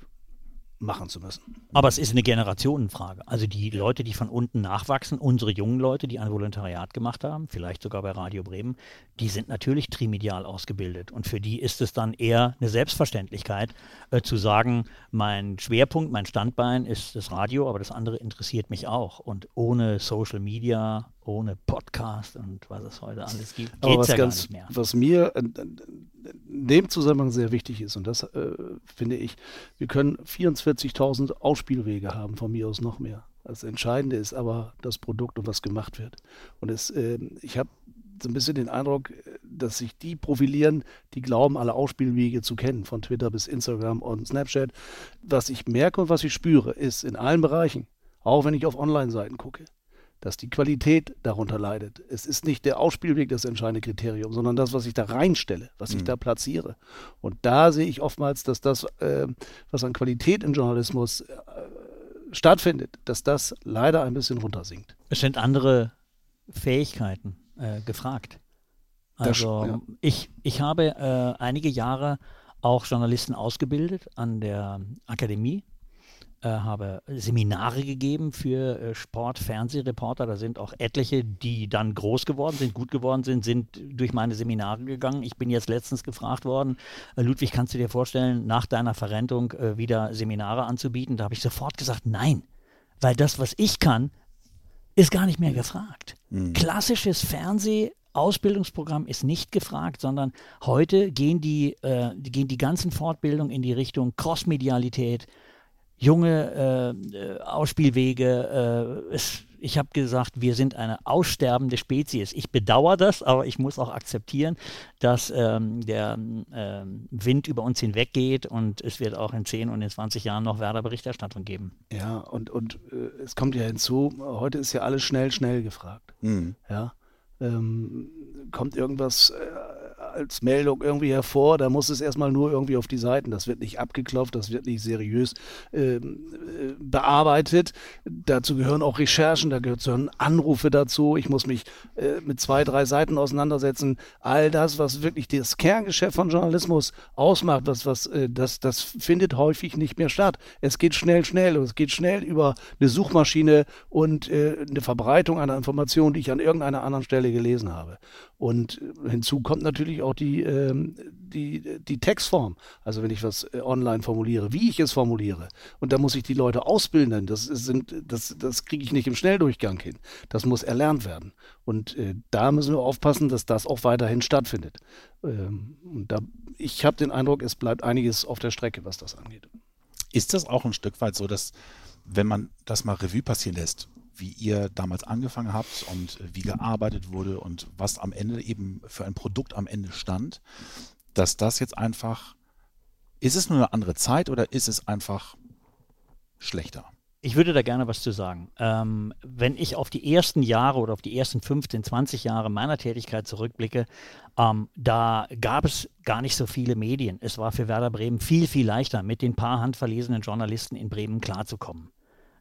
machen zu müssen. Aber es ist eine Generationenfrage. Also die Leute, die von unten nachwachsen, unsere jungen Leute, die ein Volontariat gemacht haben, vielleicht sogar bei Radio Bremen, die sind natürlich trimedial ausgebildet. Und für die ist es dann eher eine Selbstverständlichkeit äh, zu sagen, mein Schwerpunkt, mein Standbein ist das Radio, aber das andere interessiert mich auch. Und ohne Social Media ohne Podcast und was es heute alles gibt, Aber was, ja ganz, was mir in, in dem Zusammenhang sehr wichtig ist, und das äh, finde ich, wir können 44.000 Ausspielwege haben, von mir aus noch mehr. Das Entscheidende ist aber das Produkt und was gemacht wird. Und es, äh, ich habe so ein bisschen den Eindruck, dass sich die profilieren, die glauben, alle Ausspielwege zu kennen, von Twitter bis Instagram und Snapchat. Was ich merke und was ich spüre, ist in allen Bereichen, auch wenn ich auf Online-Seiten gucke, dass die Qualität darunter leidet. Es ist nicht der Ausspielweg das entscheidende Kriterium, sondern das, was ich da reinstelle, was ich Mhm. da platziere. Und da sehe ich oftmals, dass das, äh, was an Qualität im Journalismus äh, stattfindet, dass das leider ein bisschen runtersinkt. Es sind andere Fähigkeiten äh, gefragt. Das- Also ja. ich, ich habe äh, einige Jahre auch Journalisten ausgebildet an der Akademie, habe Seminare gegeben für äh, Sport, Fernsehreporter. Da sind auch etliche, die dann groß geworden sind, gut geworden sind, sind durch meine Seminare gegangen. Ich bin jetzt letztens gefragt worden, äh, Ludwig, kannst du dir vorstellen, nach deiner Verrentung äh, wieder Seminare anzubieten? Da habe ich sofort gesagt, nein, weil das, was ich kann, ist gar nicht mehr gefragt. Klassisches Fernsehausbildungsprogramm ist nicht gefragt, sondern heute gehen die, äh, gehen die ganzen Fortbildungen in die Richtung Crossmedialität, junge äh, äh, Ausspielwege. Äh, es, ich habe gesagt, wir sind eine aussterbende Spezies. Ich bedauere das, aber ich muss auch akzeptieren, dass ähm, der ähm, Wind über uns hinweggeht und es wird auch in 10 und in 20 Jahren noch Werder-Berichterstattung geben. Ja, und, und äh, es kommt ja hinzu, heute ist ja alles schnell, schnell gefragt. Mhm. Ja, ähm, kommt irgendwas äh, als Meldung irgendwie hervor, da muss es erstmal nur irgendwie auf die Seiten. Das wird nicht abgeklopft, das wird nicht seriös ähm, äh, bearbeitet. Dazu gehören auch Recherchen, da gehören Anrufe dazu. Ich muss mich äh, mit zwei, drei Seiten auseinandersetzen. All das, was wirklich das Kerngeschäft von Journalismus ausmacht, was, was, äh, das, das findet häufig nicht mehr statt. Es geht schnell, schnell und es geht schnell über eine Suchmaschine und äh, eine Verbreitung einer Information, die ich an irgendeiner anderen Stelle gelesen habe. Und hinzu kommt natürlich auch die, ähm, die, die Textform. Also wenn ich was äh, online formuliere, wie ich es formuliere. Und da muss ich die Leute ausbilden. Das, sind, das, das kriege ich nicht im Schnelldurchgang hin. Das muss erlernt werden. Und äh, da müssen wir aufpassen, dass das auch weiterhin stattfindet. Ähm, und da, ich habe den Eindruck, es bleibt einiges auf der Strecke, was das angeht. Ist das auch ein Stück weit so, dass, wenn man das mal Revue passieren lässt, wie ihr damals angefangen habt und wie gearbeitet wurde und was am Ende eben für ein Produkt am Ende stand, dass das jetzt einfach, ist es nur eine andere Zeit oder ist es einfach schlechter? Ich würde da gerne was zu sagen. Ähm, wenn ich auf die ersten Jahre oder auf die ersten 15, 20 Jahre meiner Tätigkeit zurückblicke, ähm, da gab es gar nicht so viele Medien. Es war für Werder Bremen viel, viel leichter, mit den paar handverlesenen Journalisten in Bremen klarzukommen.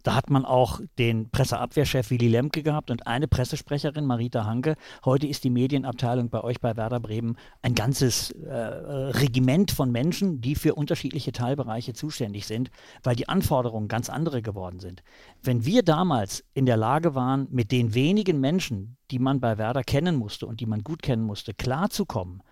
Da hat man auch den Presseabwehrchef Willy Lemke gehabt und eine Pressesprecherin, Marita Hanke. Heute ist die Medienabteilung bei euch bei Werder Bremen ein ganzes äh, Regiment von Menschen, die für unterschiedliche Teilbereiche zuständig sind, weil die Anforderungen ganz andere geworden sind. Wenn wir damals in der Lage waren, mit den wenigen Menschen, die man bei Werder kennen musste und die man gut kennen musste, klarzukommen,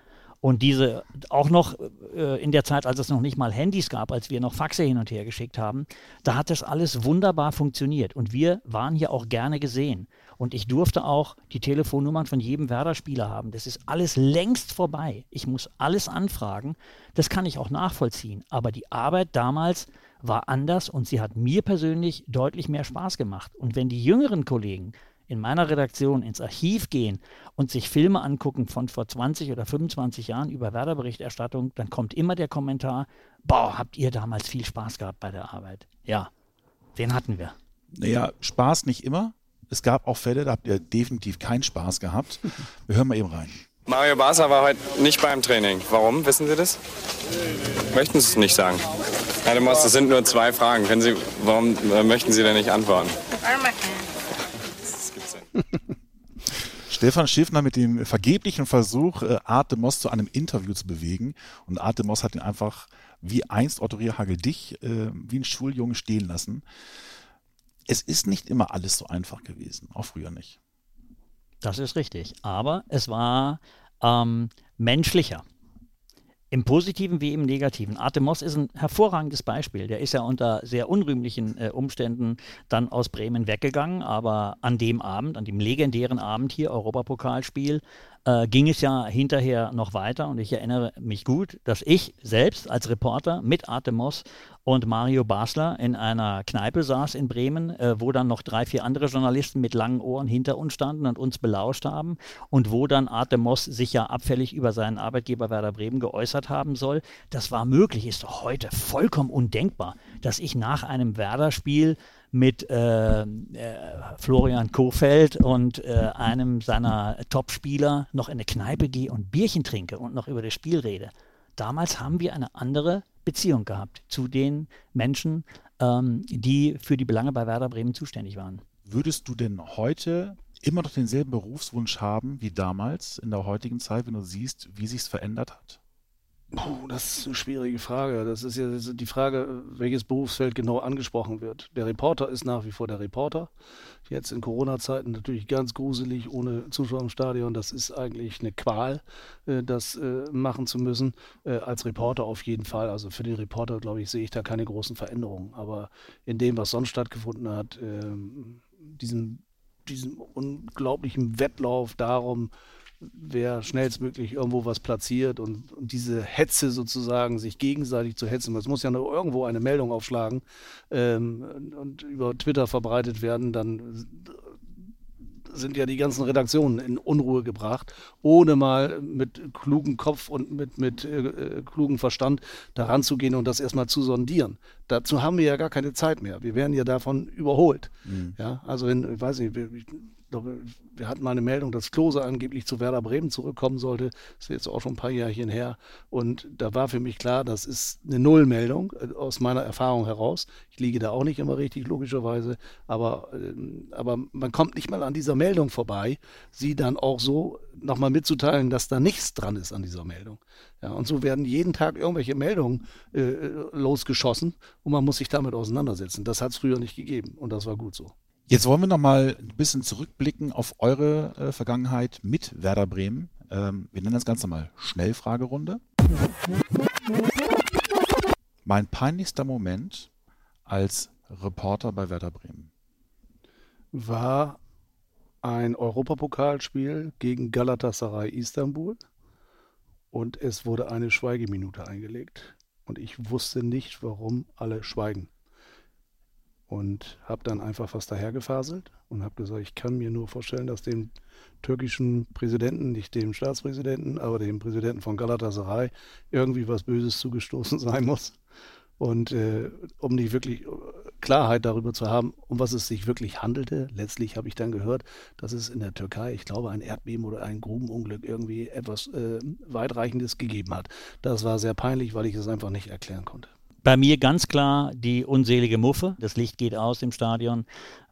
und diese auch noch äh, in der Zeit, als es noch nicht mal Handys gab, als wir noch Faxe hin und her geschickt haben, da hat das alles wunderbar funktioniert. Und wir waren hier auch gerne gesehen. Und ich durfte auch die Telefonnummern von jedem Werder-Spieler haben. Das ist alles längst vorbei. Ich muss alles anfragen. Das kann ich auch nachvollziehen. Aber die Arbeit damals war anders und sie hat mir persönlich deutlich mehr Spaß gemacht. Und wenn die jüngeren Kollegen in meiner Redaktion ins Archiv gehen und sich Filme angucken von vor 20 oder 25 Jahren über Werder-Berichterstattung, dann kommt immer der Kommentar, boah, habt ihr damals viel Spaß gehabt bei der Arbeit. Ja, den hatten wir. Naja, Spaß nicht immer. Es gab auch Fälle, da habt ihr definitiv keinen Spaß gehabt. Wir hören mal eben rein. Mario Basler war heute nicht beim Training. Warum? Wissen Sie das? Möchten Sie es nicht sagen? Herr de Moss, das sind nur zwei Fragen. Können Sie, warum äh, möchten Sie denn nicht antworten? Stefan Schiffner mit dem vergeblichen Versuch, äh, Art Moss zu einem Interview zu bewegen. Und Art Moss hat ihn einfach wie einst Otto Hagel dich äh, wie ein Schuljungen stehen lassen. Es ist nicht immer alles so einfach gewesen, auch früher nicht. Das ist richtig. Aber es war ähm, menschlicher. Im Positiven wie im Negativen. Artemos ist ein hervorragendes Beispiel. Der ist ja unter sehr unrühmlichen äh, Umständen dann aus Bremen weggegangen, aber an dem Abend, an dem legendären Abend hier, Europapokalspiel, äh, ging es ja hinterher noch weiter und ich erinnere mich gut, dass ich selbst als Reporter mit Artemos und Mario Basler in einer Kneipe saß in Bremen, äh, wo dann noch drei, vier andere Journalisten mit langen Ohren hinter uns standen und uns belauscht haben und wo dann Artemos sich ja abfällig über seinen Arbeitgeber Werder Bremen geäußert haben soll. Das war möglich, ist doch heute vollkommen undenkbar, dass ich nach einem Werder-Spiel mit äh, äh, Florian Kofeld und äh, einem seiner Topspieler noch in eine Kneipe gehe und Bierchen trinke und noch über das Spiel rede. Damals haben wir eine andere Beziehung gehabt zu den Menschen, ähm, die für die Belange bei Werder Bremen zuständig waren. Würdest du denn heute immer noch denselben Berufswunsch haben wie damals in der heutigen Zeit, wenn du siehst, wie sich es verändert hat? Puh, das ist eine schwierige Frage. Das ist ja die Frage, welches Berufsfeld genau angesprochen wird. Der Reporter ist nach wie vor der Reporter. Jetzt in Corona-Zeiten natürlich ganz gruselig, ohne Zuschauer im Stadion. Das ist eigentlich eine Qual, äh, das äh, machen zu müssen. Äh, als Reporter auf jeden Fall. Also für den Reporter, glaube ich, sehe ich da keine großen Veränderungen. Aber in dem, was sonst stattgefunden hat, ähm, diesem, diesem unglaublichen Wettlauf darum, wer schnellstmöglich irgendwo was platziert und, und, diese Hetze sozusagen, sich gegenseitig zu hetzen. Es muss ja nur irgendwo eine Meldung aufschlagen ähm, und über Twitter verbreitet werden, dann sind ja die ganzen Redaktionen in Unruhe gebracht, ohne mal mit klugem Kopf und mit, mit äh, klugem Verstand daran zu gehen und das erstmal zu sondieren. Dazu haben wir ja gar keine Zeit mehr. Wir werden ja davon überholt. Mhm. Ja, also wenn, ich weiß nicht, ich glaube, wir hatten mal eine Meldung, dass Klose angeblich zu Werder Bremen zurückkommen sollte. Das ist jetzt auch schon ein paar Jährchen her. Und da war für mich klar, das ist eine Nullmeldung äh, aus meiner Erfahrung heraus. Ich liege da auch nicht immer richtig, logischerweise. Aber, ähm, aber man kommt nicht mal an dieser Meldung vorbei, sie dann auch so nochmal mitzuteilen, dass da nichts dran ist an dieser Meldung. Ja, und so werden jeden Tag irgendwelche Meldungen äh, losgeschossen und man muss sich damit auseinandersetzen. Das hat es früher nicht gegeben und das war gut so. Jetzt wollen wir noch mal ein bisschen zurückblicken auf eure äh, Vergangenheit mit Werder Bremen. Ähm, wir nennen das Ganze mal Schnellfragerunde. Mein peinlichster Moment als Reporter bei Werder Bremen war ein Europapokalspiel gegen Galatasaray Istanbul und es wurde eine Schweigeminute eingelegt und ich wusste nicht, warum alle schweigen und habe dann einfach fast dahergefaselt und habe gesagt, ich kann mir nur vorstellen, dass dem türkischen Präsidenten, nicht dem Staatspräsidenten, aber dem Präsidenten von Galatasaray irgendwie was Böses zugestoßen (laughs) sein muss. Und äh, um nicht wirklich Klarheit darüber zu haben, um was es sich wirklich handelte, letztlich habe ich dann gehört, dass es in der Türkei, ich glaube, ein Erdbeben oder ein Grubenunglück irgendwie etwas äh, weitreichendes gegeben hat. Das war sehr peinlich, weil ich es einfach nicht erklären konnte. Bei mir ganz klar die unselige Muffe. Das Licht geht aus im Stadion,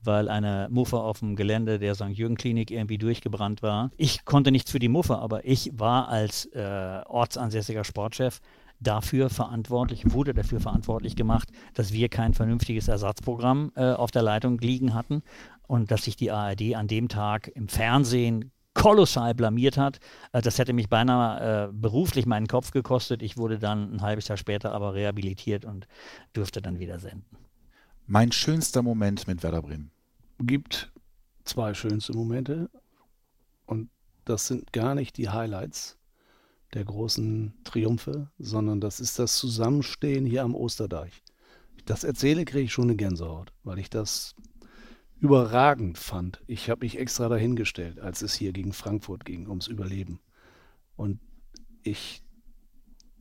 weil eine Muffe auf dem Gelände der St. Jürgen Klinik irgendwie durchgebrannt war. Ich konnte nichts für die Muffe, aber ich war als äh, ortsansässiger Sportchef dafür verantwortlich, wurde dafür verantwortlich gemacht, dass wir kein vernünftiges Ersatzprogramm äh, auf der Leitung liegen hatten und dass sich die ARD an dem Tag im Fernsehen kolossal blamiert hat. Äh, das hätte mich beinahe äh, beruflich meinen Kopf gekostet. Ich wurde dann ein halbes Jahr später aber rehabilitiert und durfte dann wieder senden. Mein schönster Moment mit Werder Bremen. Gibt zwei schönste Momente und das sind gar nicht die Highlights der großen Triumphe, sondern das ist das Zusammenstehen hier am Osterdeich. Das erzähle, kriege ich schon eine Gänsehaut, weil ich das überragend fand. Ich habe mich extra dahingestellt, als es hier gegen Frankfurt ging, ums Überleben. Und ich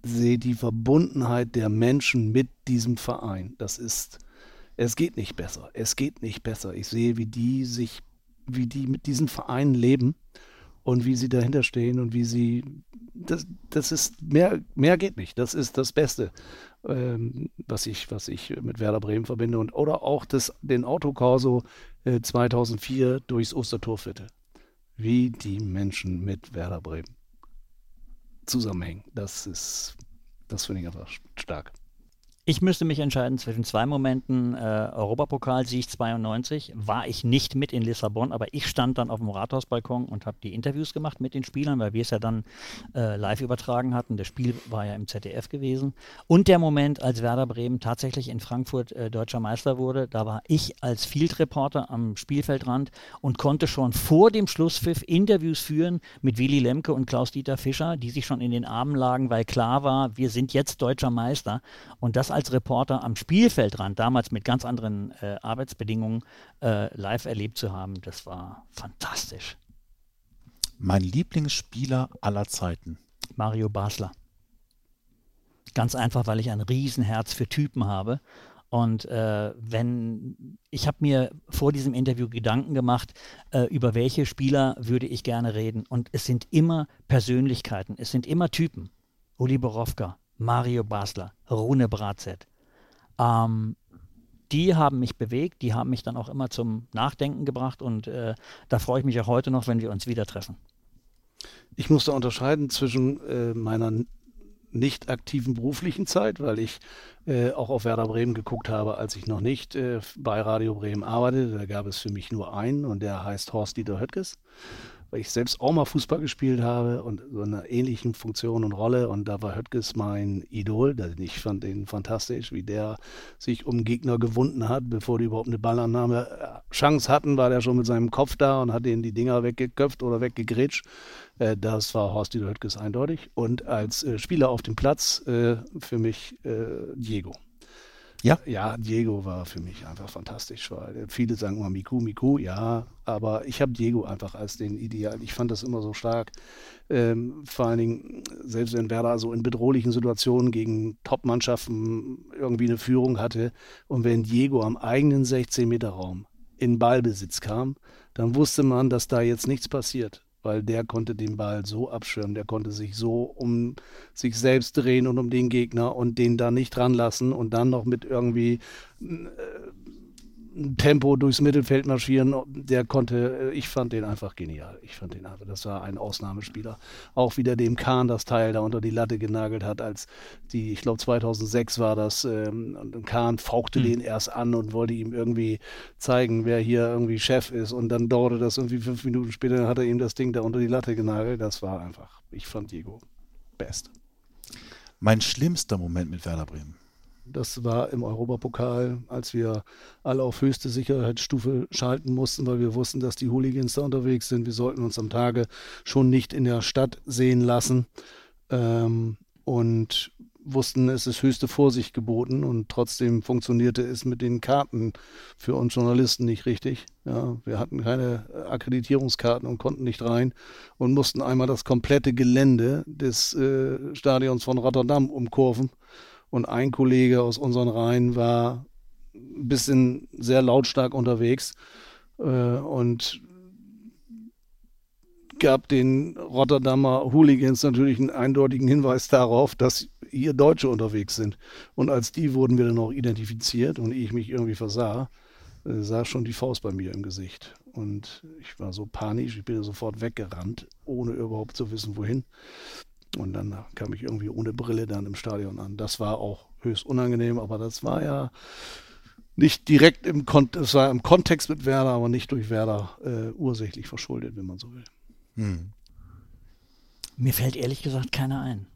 sehe die Verbundenheit der Menschen mit diesem Verein. Das ist, es geht nicht besser. Es geht nicht besser. Ich sehe, wie die sich, wie die mit diesem Verein leben und wie sie dahinter stehen und wie sie, das, das ist, mehr, mehr geht nicht. Das ist das Beste ähm, was, ich, was ich mit Werder Bremen verbinde. Und, oder auch das, den Autokorso äh, 2004 durchs Ostertorviertel. Wie die Menschen mit Werder Bremen zusammenhängen. Das ist, das finde ich einfach stark. Ich müsste mich entscheiden zwischen zwei Momenten. Äh, Europapokalsieg 92 war ich nicht mit in Lissabon, aber ich stand dann auf dem Rathausbalkon und habe die Interviews gemacht mit den Spielern, weil wir es ja dann äh, live übertragen hatten. Das Spiel war ja im ZDF gewesen. Und der Moment, als Werder Bremen tatsächlich in Frankfurt äh, deutscher Meister wurde, da war ich als Field Reporter am Spielfeldrand und konnte schon vor dem Schlusspfiff Interviews führen mit Willy Lemke und Klaus-Dieter Fischer, die sich schon in den Armen lagen, weil klar war, wir sind jetzt deutscher Meister. Und das als Reporter am Spielfeldrand, damals mit ganz anderen äh, Arbeitsbedingungen, äh, live erlebt zu haben, das war fantastisch. Mein Lieblingsspieler aller Zeiten. Mario Basler. Ganz einfach, weil ich ein Riesenherz für Typen habe. Und äh, wenn ich habe mir vor diesem Interview Gedanken gemacht, äh, über welche Spieler würde ich gerne reden. Und es sind immer Persönlichkeiten, es sind immer Typen. Uli Borowka, Mario Basler, Rune Bratzett. Ähm, die haben mich bewegt, die haben mich dann auch immer zum Nachdenken gebracht und äh, da freue ich mich auch heute noch, wenn wir uns wieder treffen. Ich muss da unterscheiden zwischen äh, meiner nicht aktiven beruflichen Zeit, weil ich äh, auch auf Werder Bremen geguckt habe, als ich noch nicht äh, bei Radio Bremen arbeitete. Da gab es für mich nur einen und der heißt Horst Dieter Höttges weil ich selbst auch mal Fußball gespielt habe und so einer ähnlichen Funktion und Rolle. Und da war Höttges mein Idol. Ich fand den fantastisch, wie der sich um Gegner gewunden hat, bevor die überhaupt eine Ballannahme äh, Chance hatten, war der schon mit seinem Kopf da und hat denen die Dinger weggeköpft oder weggegrätscht. Äh, das war Horst Dieter Höttges eindeutig. Und als äh, Spieler auf dem Platz für mich Diego. Ja? Ja, Diego war für mich einfach fantastisch. Weil viele sagen immer Miku, Miku, ja, aber ich habe Diego einfach als den Ideal. Ich fand das immer so stark. Ähm, vor allen Dingen, selbst wenn Werder so in bedrohlichen Situationen gegen Top-Mannschaften irgendwie eine Führung hatte und wenn Diego am eigenen 16-Meter-Raum in Ballbesitz kam, dann wusste man, dass da jetzt nichts passiert weil der konnte den Ball so abschirmen, der konnte sich so um sich selbst drehen und um den Gegner und den da nicht ranlassen und dann noch mit irgendwie äh, Tempo durchs Mittelfeld marschieren, der konnte, äh, ich fand den einfach genial. Ich fand den einfach, das war ein Ausnahmespieler. Auch wieder dem Kahn das Teil da unter die Latte genagelt hat, als die, ich glaube 2006 war das, ähm, und Kahn fauchte mhm. den erst an und wollte ihm irgendwie zeigen, wer hier irgendwie Chef ist und dann dauerte das irgendwie fünf Minuten später, hat er ihm das Ding da unter die Latte genagelt. Das war einfach, ich fand Diego best. Mein schlimmster Moment mit Werder Bremen. Das war im Europapokal, als wir alle auf höchste Sicherheitsstufe schalten mussten, weil wir wussten, dass die Hooligans da unterwegs sind. Wir sollten uns am Tage schon nicht in der Stadt sehen lassen ähm, und wussten, es ist höchste Vorsicht geboten und trotzdem funktionierte es mit den Karten für uns Journalisten nicht richtig. Ja, wir hatten keine Akkreditierungskarten und konnten nicht rein und mussten einmal das komplette Gelände des äh, Stadions von Rotterdam umkurven und ein Kollege aus unseren Reihen war ein bisschen sehr lautstark unterwegs äh, und gab den Rotterdamer Hooligans natürlich einen eindeutigen Hinweis darauf, dass hier Deutsche unterwegs sind. Und als die wurden wir dann auch identifiziert und ich mich irgendwie versah, äh, sah schon die Faust bei mir im Gesicht. Und ich war so panisch, ich bin sofort weggerannt, ohne überhaupt zu wissen, wohin. Und dann kam ich irgendwie ohne Brille dann im Stadion an. Das war auch höchst unangenehm, aber das war ja nicht direkt im, Kon das war im Kontext mit Werder, aber nicht durch Werder äh, ursächlich verschuldet, wenn man so will. Hm. Mir fällt ehrlich gesagt keiner ein.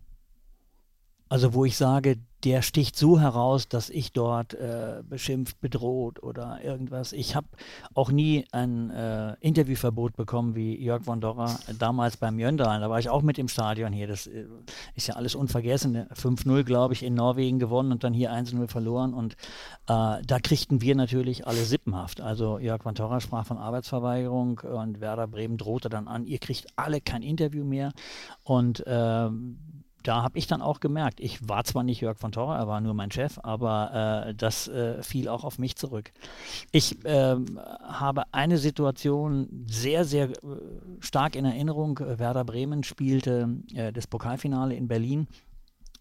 Also wo ich sage, der sticht so heraus, dass ich dort äh, beschimpft, bedroht oder irgendwas. Ich habe auch nie ein äh, Interviewverbot bekommen wie Jörg von Dorra damals beim Jöndal. Da war ich auch mit im Stadion hier. Das äh, ist ja alles unvergessen. 5-0, glaube ich, in Norwegen gewonnen und dann hier 1-0 verloren. Und äh, da kriegten wir natürlich alle sippenhaft. Also Jörg von Torra sprach von Arbeitsverweigerung und Werder Bremen drohte dann an, ihr kriegt alle kein Interview mehr. Und ähm, da habe ich dann auch gemerkt, ich war zwar nicht Jörg von Torra, er war nur mein Chef, aber äh, das äh, fiel auch auf mich zurück. Ich äh, habe eine Situation sehr, sehr äh, stark in Erinnerung. Werder Bremen spielte äh, das Pokalfinale in Berlin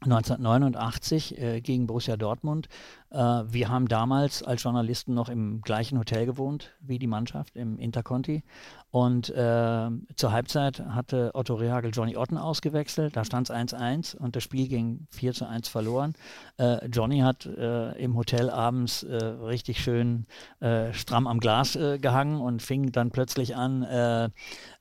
1989 äh, gegen Borussia Dortmund. Äh, wir haben damals als Journalisten noch im gleichen Hotel gewohnt wie die Mannschaft im Interconti. Und äh, zur Halbzeit hatte Otto Rehagel Johnny Otten ausgewechselt. Da stand es 1-1 und das Spiel ging 4 zu 1 verloren. Äh, Johnny hat äh, im Hotel abends äh, richtig schön stramm am Glas gehangen und fing dann plötzlich an,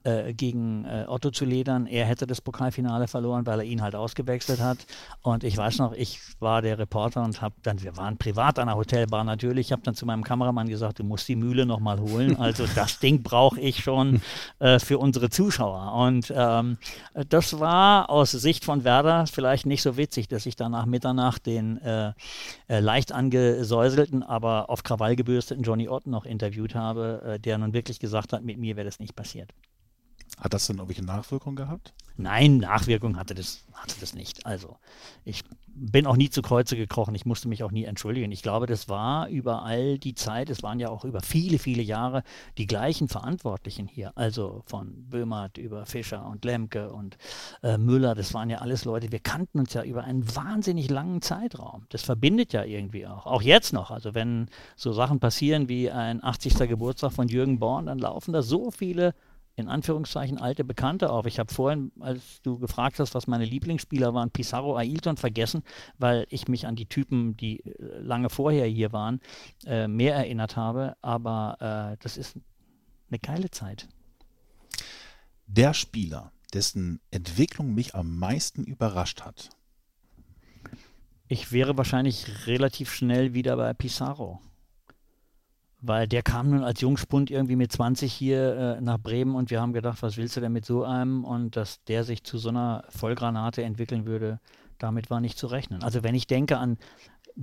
äh, gegen äh, Otto zu ledern. Er hätte das Pokalfinale verloren, weil er ihn halt ausgewechselt hat. Und ich weiß noch, ich war der Reporter und habe dann, wir waren privat an der Hotelbar natürlich, ich habe dann zu meinem Kameramann gesagt, du musst die Mühle nochmal holen. Also (laughs) das Ding brauche ich schon äh, für unsere Zuschauer. Und ähm, das war aus Sicht von Werder vielleicht nicht so witzig, dass ich dann nach Mitternacht den äh, äh, leicht angesäuselten, aber auf Krawall gebürsteten Johnny Ott noch interviewt habe, der nun wirklich gesagt hat, mit mir wäre das nicht passiert. Hat das denn irgendwelche Nachwirkungen gehabt? Nein, Nachwirkungen hatte das, hatte das nicht. Also ich bin auch nie zu Kreuze gekrochen. Ich musste mich auch nie entschuldigen. Ich glaube, das war über all die Zeit, es waren ja auch über viele, viele Jahre die gleichen Verantwortlichen hier. Also von Böhmert über Fischer und Lemke und äh, Müller. Das waren ja alles Leute, wir kannten uns ja über einen wahnsinnig langen Zeitraum. Das verbindet ja irgendwie auch. Auch jetzt noch. Also wenn so Sachen passieren wie ein 80. Geburtstag von Jürgen Born, dann laufen da so viele in Anführungszeichen alte Bekannte auf. Ich habe vorhin, als du gefragt hast, was meine Lieblingsspieler waren, Pizarro, Ailton vergessen, weil ich mich an die Typen, die äh, lange vorher hier waren, äh, mehr erinnert habe. Aber äh, das ist eine geile Zeit. Der Spieler, dessen Entwicklung mich am meisten überrascht hat. Ich wäre wahrscheinlich relativ schnell wieder bei Pizarro weil der kam nun als Jungspund irgendwie mit 20 hier äh, nach Bremen und wir haben gedacht, was willst du denn mit so einem? Und dass der sich zu so einer Vollgranate entwickeln würde, damit war nicht zu rechnen. Also wenn ich denke an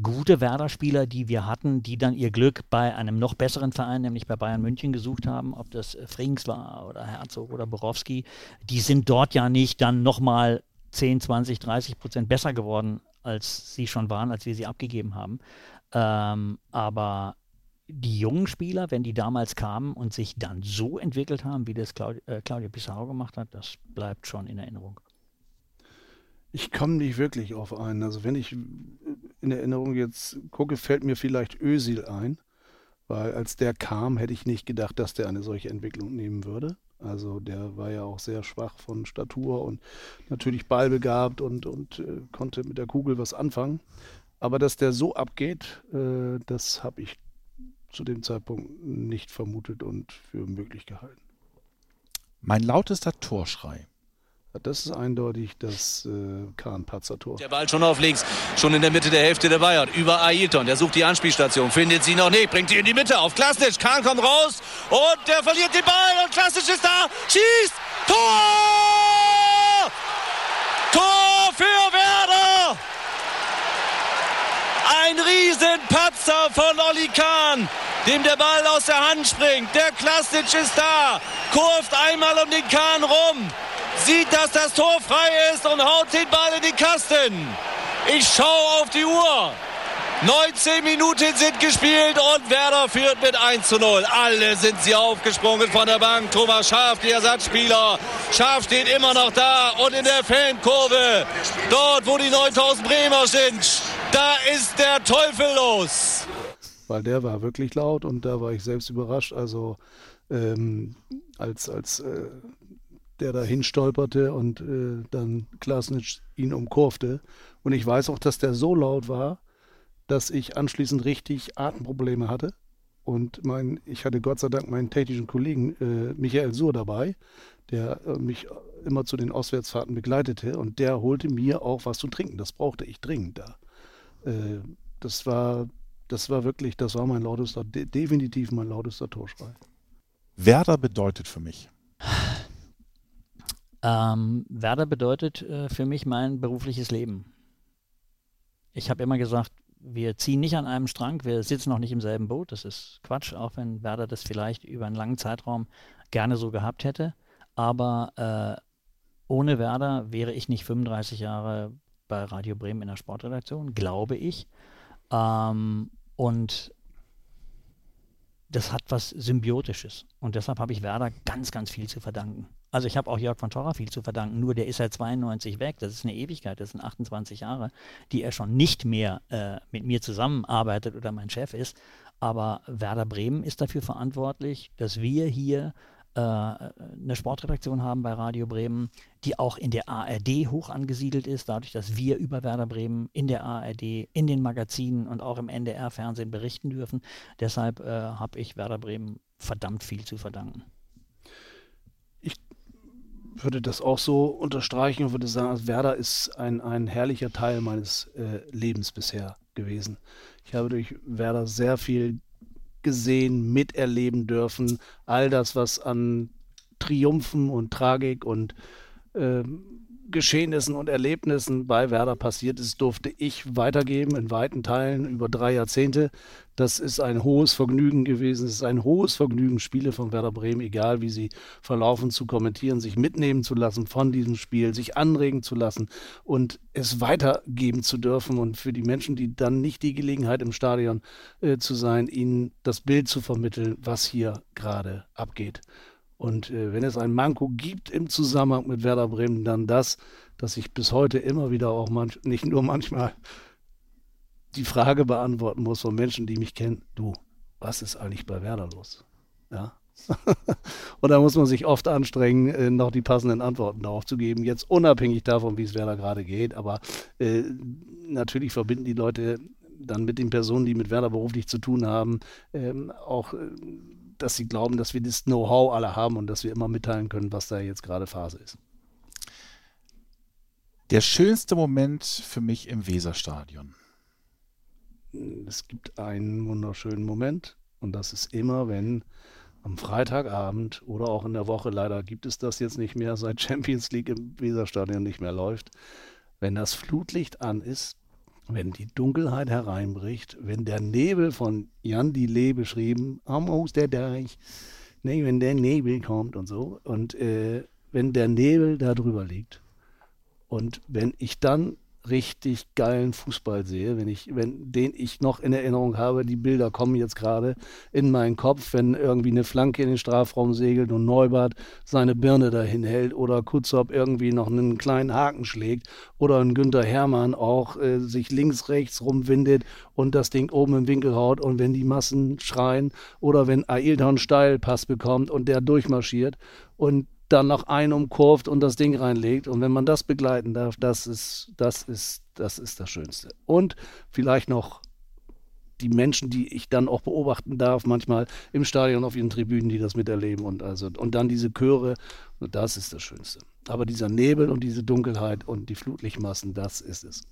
gute Werder-Spieler, die wir hatten, die dann ihr Glück bei einem noch besseren Verein, nämlich bei Bayern München gesucht haben, ob das äh, Frings war oder Herzog oder Borowski, die sind dort ja nicht dann nochmal 10, 20, 30 Prozent besser geworden, als sie schon waren, als wir sie abgegeben haben. Ähm, aber die jungen Spieler, wenn die damals kamen und sich dann so entwickelt haben, wie das Claudio, äh, Claudio Pizarro gemacht hat, das bleibt schon in Erinnerung. Ich komme nicht wirklich auf einen. Also wenn ich in Erinnerung jetzt gucke, fällt mir vielleicht Ösil ein, weil als der kam, hätte ich nicht gedacht, dass der eine solche Entwicklung nehmen würde. Also der war ja auch sehr schwach von Statur und natürlich ballbegabt und, und äh, konnte mit der Kugel was anfangen. Aber dass der so abgeht, äh, das habe ich zu dem Zeitpunkt nicht vermutet und für möglich gehalten. Mein lautester Torschrei. Das ist eindeutig das äh, Kahn-Patzer-Tor. Der Ball schon auf links, schon in der Mitte der Hälfte der Bayern. Über Ailton, der sucht die Anspielstation, findet sie noch nicht, bringt sie in die Mitte auf Klasnic. Kahn kommt raus und der verliert den Ball und Klasnic ist da, schießt, Tor! Tor für Werder! Ein Riesenpatzer von Olli Kahn dem der Ball aus der Hand springt. Der Klastic ist da, kurft einmal um den Kahn rum, sieht, dass das Tor frei ist und haut den Ball in den Kasten. Ich schaue auf die Uhr. 19 Minuten sind gespielt und Werder führt mit 1 zu 0. Alle sind sie aufgesprungen von der Bank. Thomas Schaf, die Ersatzspieler. Schaf steht immer noch da und in der Fankurve, dort wo die 9000 Bremer sind, da ist der Teufel los weil der war wirklich laut und da war ich selbst überrascht. Also ähm, als, als äh, der da hinstolperte und äh, dann Klasnitsch ihn umkurfte. Und ich weiß auch, dass der so laut war, dass ich anschließend richtig Atemprobleme hatte. Und mein, ich hatte Gott sei Dank meinen technischen Kollegen äh, Michael Suhr dabei, der äh, mich immer zu den Auswärtsfahrten begleitete. Und der holte mir auch was zu trinken. Das brauchte ich dringend da. Äh, das war das war wirklich, das war mein lautester, de definitiv mein lautester Torschrei. Werder bedeutet für mich. Ähm, Werder bedeutet äh, für mich mein berufliches Leben. Ich habe immer gesagt, wir ziehen nicht an einem Strang, wir sitzen noch nicht im selben Boot. Das ist Quatsch, auch wenn Werder das vielleicht über einen langen Zeitraum gerne so gehabt hätte. Aber äh, ohne Werder wäre ich nicht 35 Jahre bei Radio Bremen in der Sportredaktion, glaube ich. Ähm, und das hat was Symbiotisches. Und deshalb habe ich Werder ganz, ganz viel zu verdanken. Also ich habe auch Jörg von Torra viel zu verdanken, nur der ist seit 92 weg. Das ist eine Ewigkeit, das sind 28 Jahre, die er schon nicht mehr äh, mit mir zusammenarbeitet oder mein Chef ist. Aber Werder Bremen ist dafür verantwortlich, dass wir hier eine Sportredaktion haben bei Radio Bremen, die auch in der ARD hoch angesiedelt ist, dadurch, dass wir über Werder Bremen in der ARD, in den Magazinen und auch im NDR-Fernsehen berichten dürfen. Deshalb äh, habe ich Werder Bremen verdammt viel zu verdanken würde das auch so unterstreichen und würde sagen, also Werder ist ein, ein herrlicher Teil meines äh, Lebens bisher gewesen. Ich habe durch Werder sehr viel gesehen, miterleben dürfen. All das, was an Triumphen und Tragik und ähm, Geschehnissen und Erlebnissen bei Werder passiert ist, durfte ich weitergeben in weiten Teilen über drei Jahrzehnte. Das ist ein hohes Vergnügen gewesen. Es ist ein hohes Vergnügen, Spiele von Werder Bremen, egal wie sie verlaufen, zu kommentieren, sich mitnehmen zu lassen von diesem Spiel, sich anregen zu lassen und es weitergeben zu dürfen und für die Menschen, die dann nicht die Gelegenheit im Stadion äh, zu sein, ihnen das Bild zu vermitteln, was hier gerade abgeht. Und äh, wenn es ein Manko gibt im Zusammenhang mit Werder Bremen, dann das, dass ich bis heute immer wieder auch manch, nicht nur manchmal die Frage beantworten muss von Menschen, die mich kennen, du, was ist eigentlich bei Werder los? Ja. (laughs) und da muss man sich oft anstrengen, äh, noch die passenden Antworten darauf zu geben. Jetzt unabhängig davon, wie es Werder gerade geht. Aber äh, natürlich verbinden die Leute dann mit den Personen, die mit Werder beruflich zu tun haben, ähm, auch äh, dass sie glauben, dass wir das Know-how alle haben und dass wir immer mitteilen können, was da jetzt gerade Phase ist. Der schönste Moment für mich im Weserstadion. Es gibt einen wunderschönen Moment und das ist immer, wenn am Freitagabend oder auch in der Woche, leider gibt es das jetzt nicht mehr, (laughs) seit Champions League im Weserstadion nicht mehr läuft, wenn das Flutlicht an ist wenn die Dunkelheit hereinbricht, wenn der Nebel von Jan Dile beschrieben, am Haus der Deich, ne, wenn der Nebel kommt und so, und äh, wenn der Nebel da drüber liegt und wenn ich dann richtig geilen Fußball sehe, wenn ich, wenn den ich noch in Erinnerung habe, die Bilder kommen jetzt gerade in meinen Kopf, wenn irgendwie eine Flanke in den Strafraum segelt und Neubart seine Birne dahin hält oder Kutzop irgendwie noch einen kleinen Haken schlägt oder ein Günther Hermann auch äh, sich links, rechts rumwindet und das Ding oben im Winkel haut und wenn die Massen schreien oder wenn Ailton Steilpass bekommt und der durchmarschiert und dann noch einen umkurvt und das Ding reinlegt. Und wenn man das begleiten darf, das ist, das ist, das ist das Schönste. Und vielleicht noch die Menschen, die ich dann auch beobachten darf, manchmal im Stadion auf ihren Tribünen, die das miterleben und also und dann diese Chöre, das ist das Schönste. Aber dieser Nebel und diese Dunkelheit und die Flutlichtmassen, das ist es.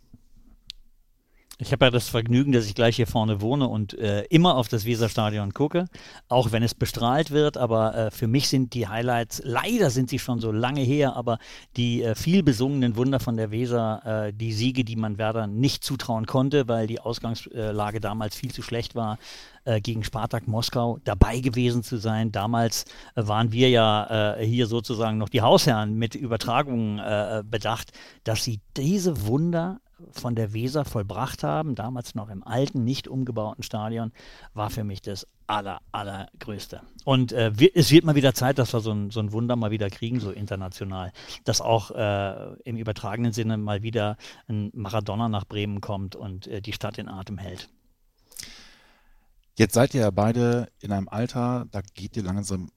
Ich habe ja das Vergnügen, dass ich gleich hier vorne wohne und äh, immer auf das Weserstadion gucke, auch wenn es bestrahlt wird. Aber äh, für mich sind die Highlights, leider sind sie schon so lange her, aber die äh, viel besungenen Wunder von der Weser, äh, die Siege, die man Werder nicht zutrauen konnte, weil die Ausgangslage damals viel zu schlecht war, äh, gegen Spartak Moskau dabei gewesen zu sein. Damals äh, waren wir ja hier sozusagen noch die Hausherren mit Übertragungen bedacht, dass sie diese Wunder von der Weser vollbracht haben, damals noch im alten, nicht umgebauten Stadion, war für mich das aller, allergrößte. Und äh, es wird mal wieder Zeit, dass wir so ein, so ein Wunder mal wieder kriegen, so international. Dass auch äh, im übertragenen Sinne mal wieder ein Maradona nach Bremen kommt und äh, die Stadt in Atem hält. Jetzt seid ihr ja beide in einem Alter, da geht ihr langsam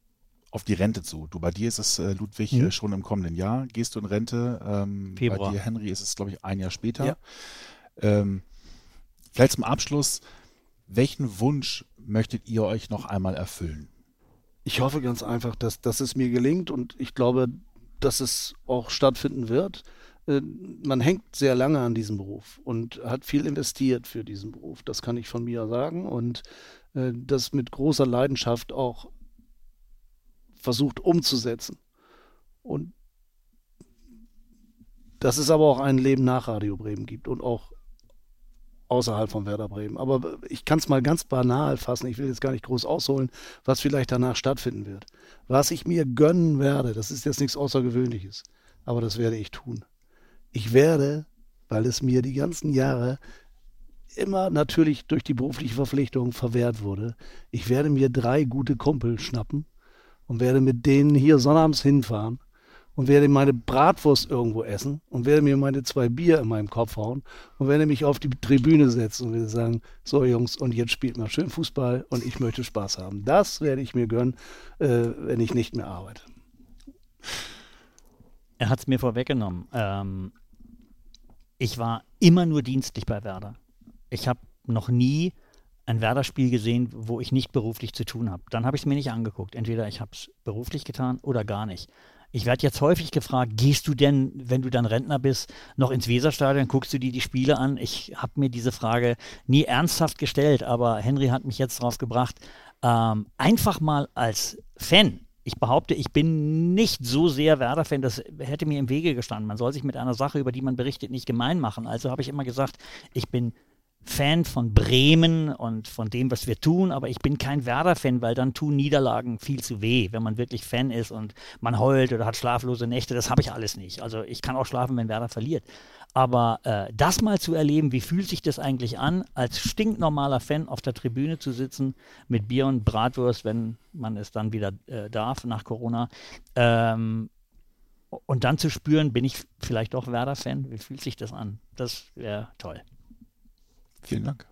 auf die Rente zu. Du, bei dir ist es, äh, Ludwig, mhm. schon im kommenden Jahr. Gehst du in Rente? Ähm, Februar. Bei dir, Henry, ist es, glaube ich, ein Jahr später. Ja. Ähm, vielleicht zum Abschluss, welchen Wunsch möchtet ihr euch noch einmal erfüllen? Ich hoffe ganz einfach, dass, dass es mir gelingt und ich glaube, dass es auch stattfinden wird. Äh, man hängt sehr lange an diesem Beruf und hat viel investiert für diesen Beruf. Das kann ich von mir sagen und äh, das mit großer Leidenschaft auch versucht umzusetzen. Und dass es aber auch ein Leben nach Radio Bremen gibt und auch außerhalb von Werder Bremen. Aber ich kann es mal ganz banal fassen, ich will jetzt gar nicht groß ausholen, was vielleicht danach stattfinden wird. Was ich mir gönnen werde, das ist jetzt nichts Außergewöhnliches, aber das werde ich tun. Ich werde, weil es mir die ganzen Jahre immer natürlich durch die berufliche Verpflichtung verwehrt wurde. Ich werde mir drei gute Kumpel schnappen und werde mit denen hier sonnabends hinfahren und werde meine Bratwurst irgendwo essen und werde mir meine zwei Bier in meinem Kopf hauen und werde mich auf die Tribüne setzen und werde sagen, so Jungs, und jetzt spielt mal schön Fußball und ich möchte Spaß haben. Das werde ich mir gönnen, äh, wenn ich nicht mehr arbeite. Er hat es mir vorweggenommen. Ähm, ich war immer nur dienstlich bei Werder. Ich habe noch nie ein Werder-Spiel gesehen, wo ich nicht beruflich zu tun habe. Dann habe ich es mir nicht angeguckt. Entweder ich habe es beruflich getan oder gar nicht. Ich werde jetzt häufig gefragt, gehst du denn, wenn du dann Rentner bist, noch ins Weserstadion, guckst du dir die Spiele an? Ich habe mir diese Frage nie ernsthaft gestellt, aber Henry hat mich jetzt darauf gebracht, ähm, einfach mal als Fan ich behaupte, ich bin nicht so sehr Werder-Fan, das hätte mir im Wege gestanden. Man soll sich mit einer Sache, über die man berichtet, nicht gemein machen. Also habe ich immer gesagt, ich bin Fan von Bremen und von dem, was wir tun, aber ich bin kein Werder-Fan, weil dann tun Niederlagen viel zu weh, wenn man wirklich Fan ist und man heult oder hat schlaflose Nächte. Das habe ich alles nicht. Also ich kann auch schlafen, wenn Werder verliert. Aber äh, das mal zu erleben, wie fühlt sich das eigentlich an, als stinknormaler Fan auf der Tribüne zu sitzen mit Bier und Bratwurst, wenn man es dann wieder äh, darf nach Corona. Ähm, und dann zu spüren, bin ich vielleicht doch Werder-Fan? Wie fühlt sich das an? Das wäre toll. Vielen Dank.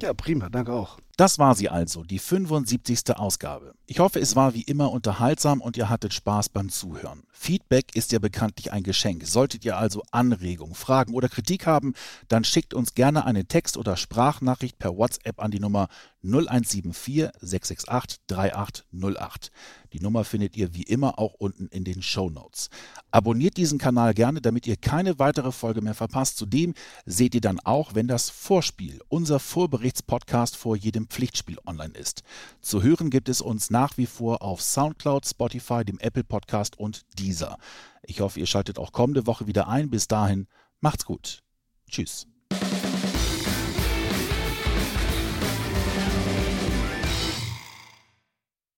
Ja, prima, danke auch. Das war sie also, die 75. Ausgabe. Ich hoffe, es war wie immer unterhaltsam und ihr hattet Spaß beim Zuhören. Feedback ist ja bekanntlich ein Geschenk. Solltet ihr also Anregungen, Fragen oder Kritik haben, dann schickt uns gerne eine Text- oder Sprachnachricht per WhatsApp an die Nummer 0174 668 3808. Die Nummer findet ihr wie immer auch unten in den Show Notes. Abonniert diesen Kanal gerne, damit ihr keine weitere Folge mehr verpasst. Zudem seht ihr dann auch, wenn das Vorspiel, unser Vorberichtspodcast vor jedem Pflichtspiel online ist. Zu hören gibt es uns nach wie vor auf Soundcloud, Spotify, dem Apple Podcast und Deezer. Ich hoffe, ihr schaltet auch kommende Woche wieder ein. Bis dahin, macht's gut. Tschüss.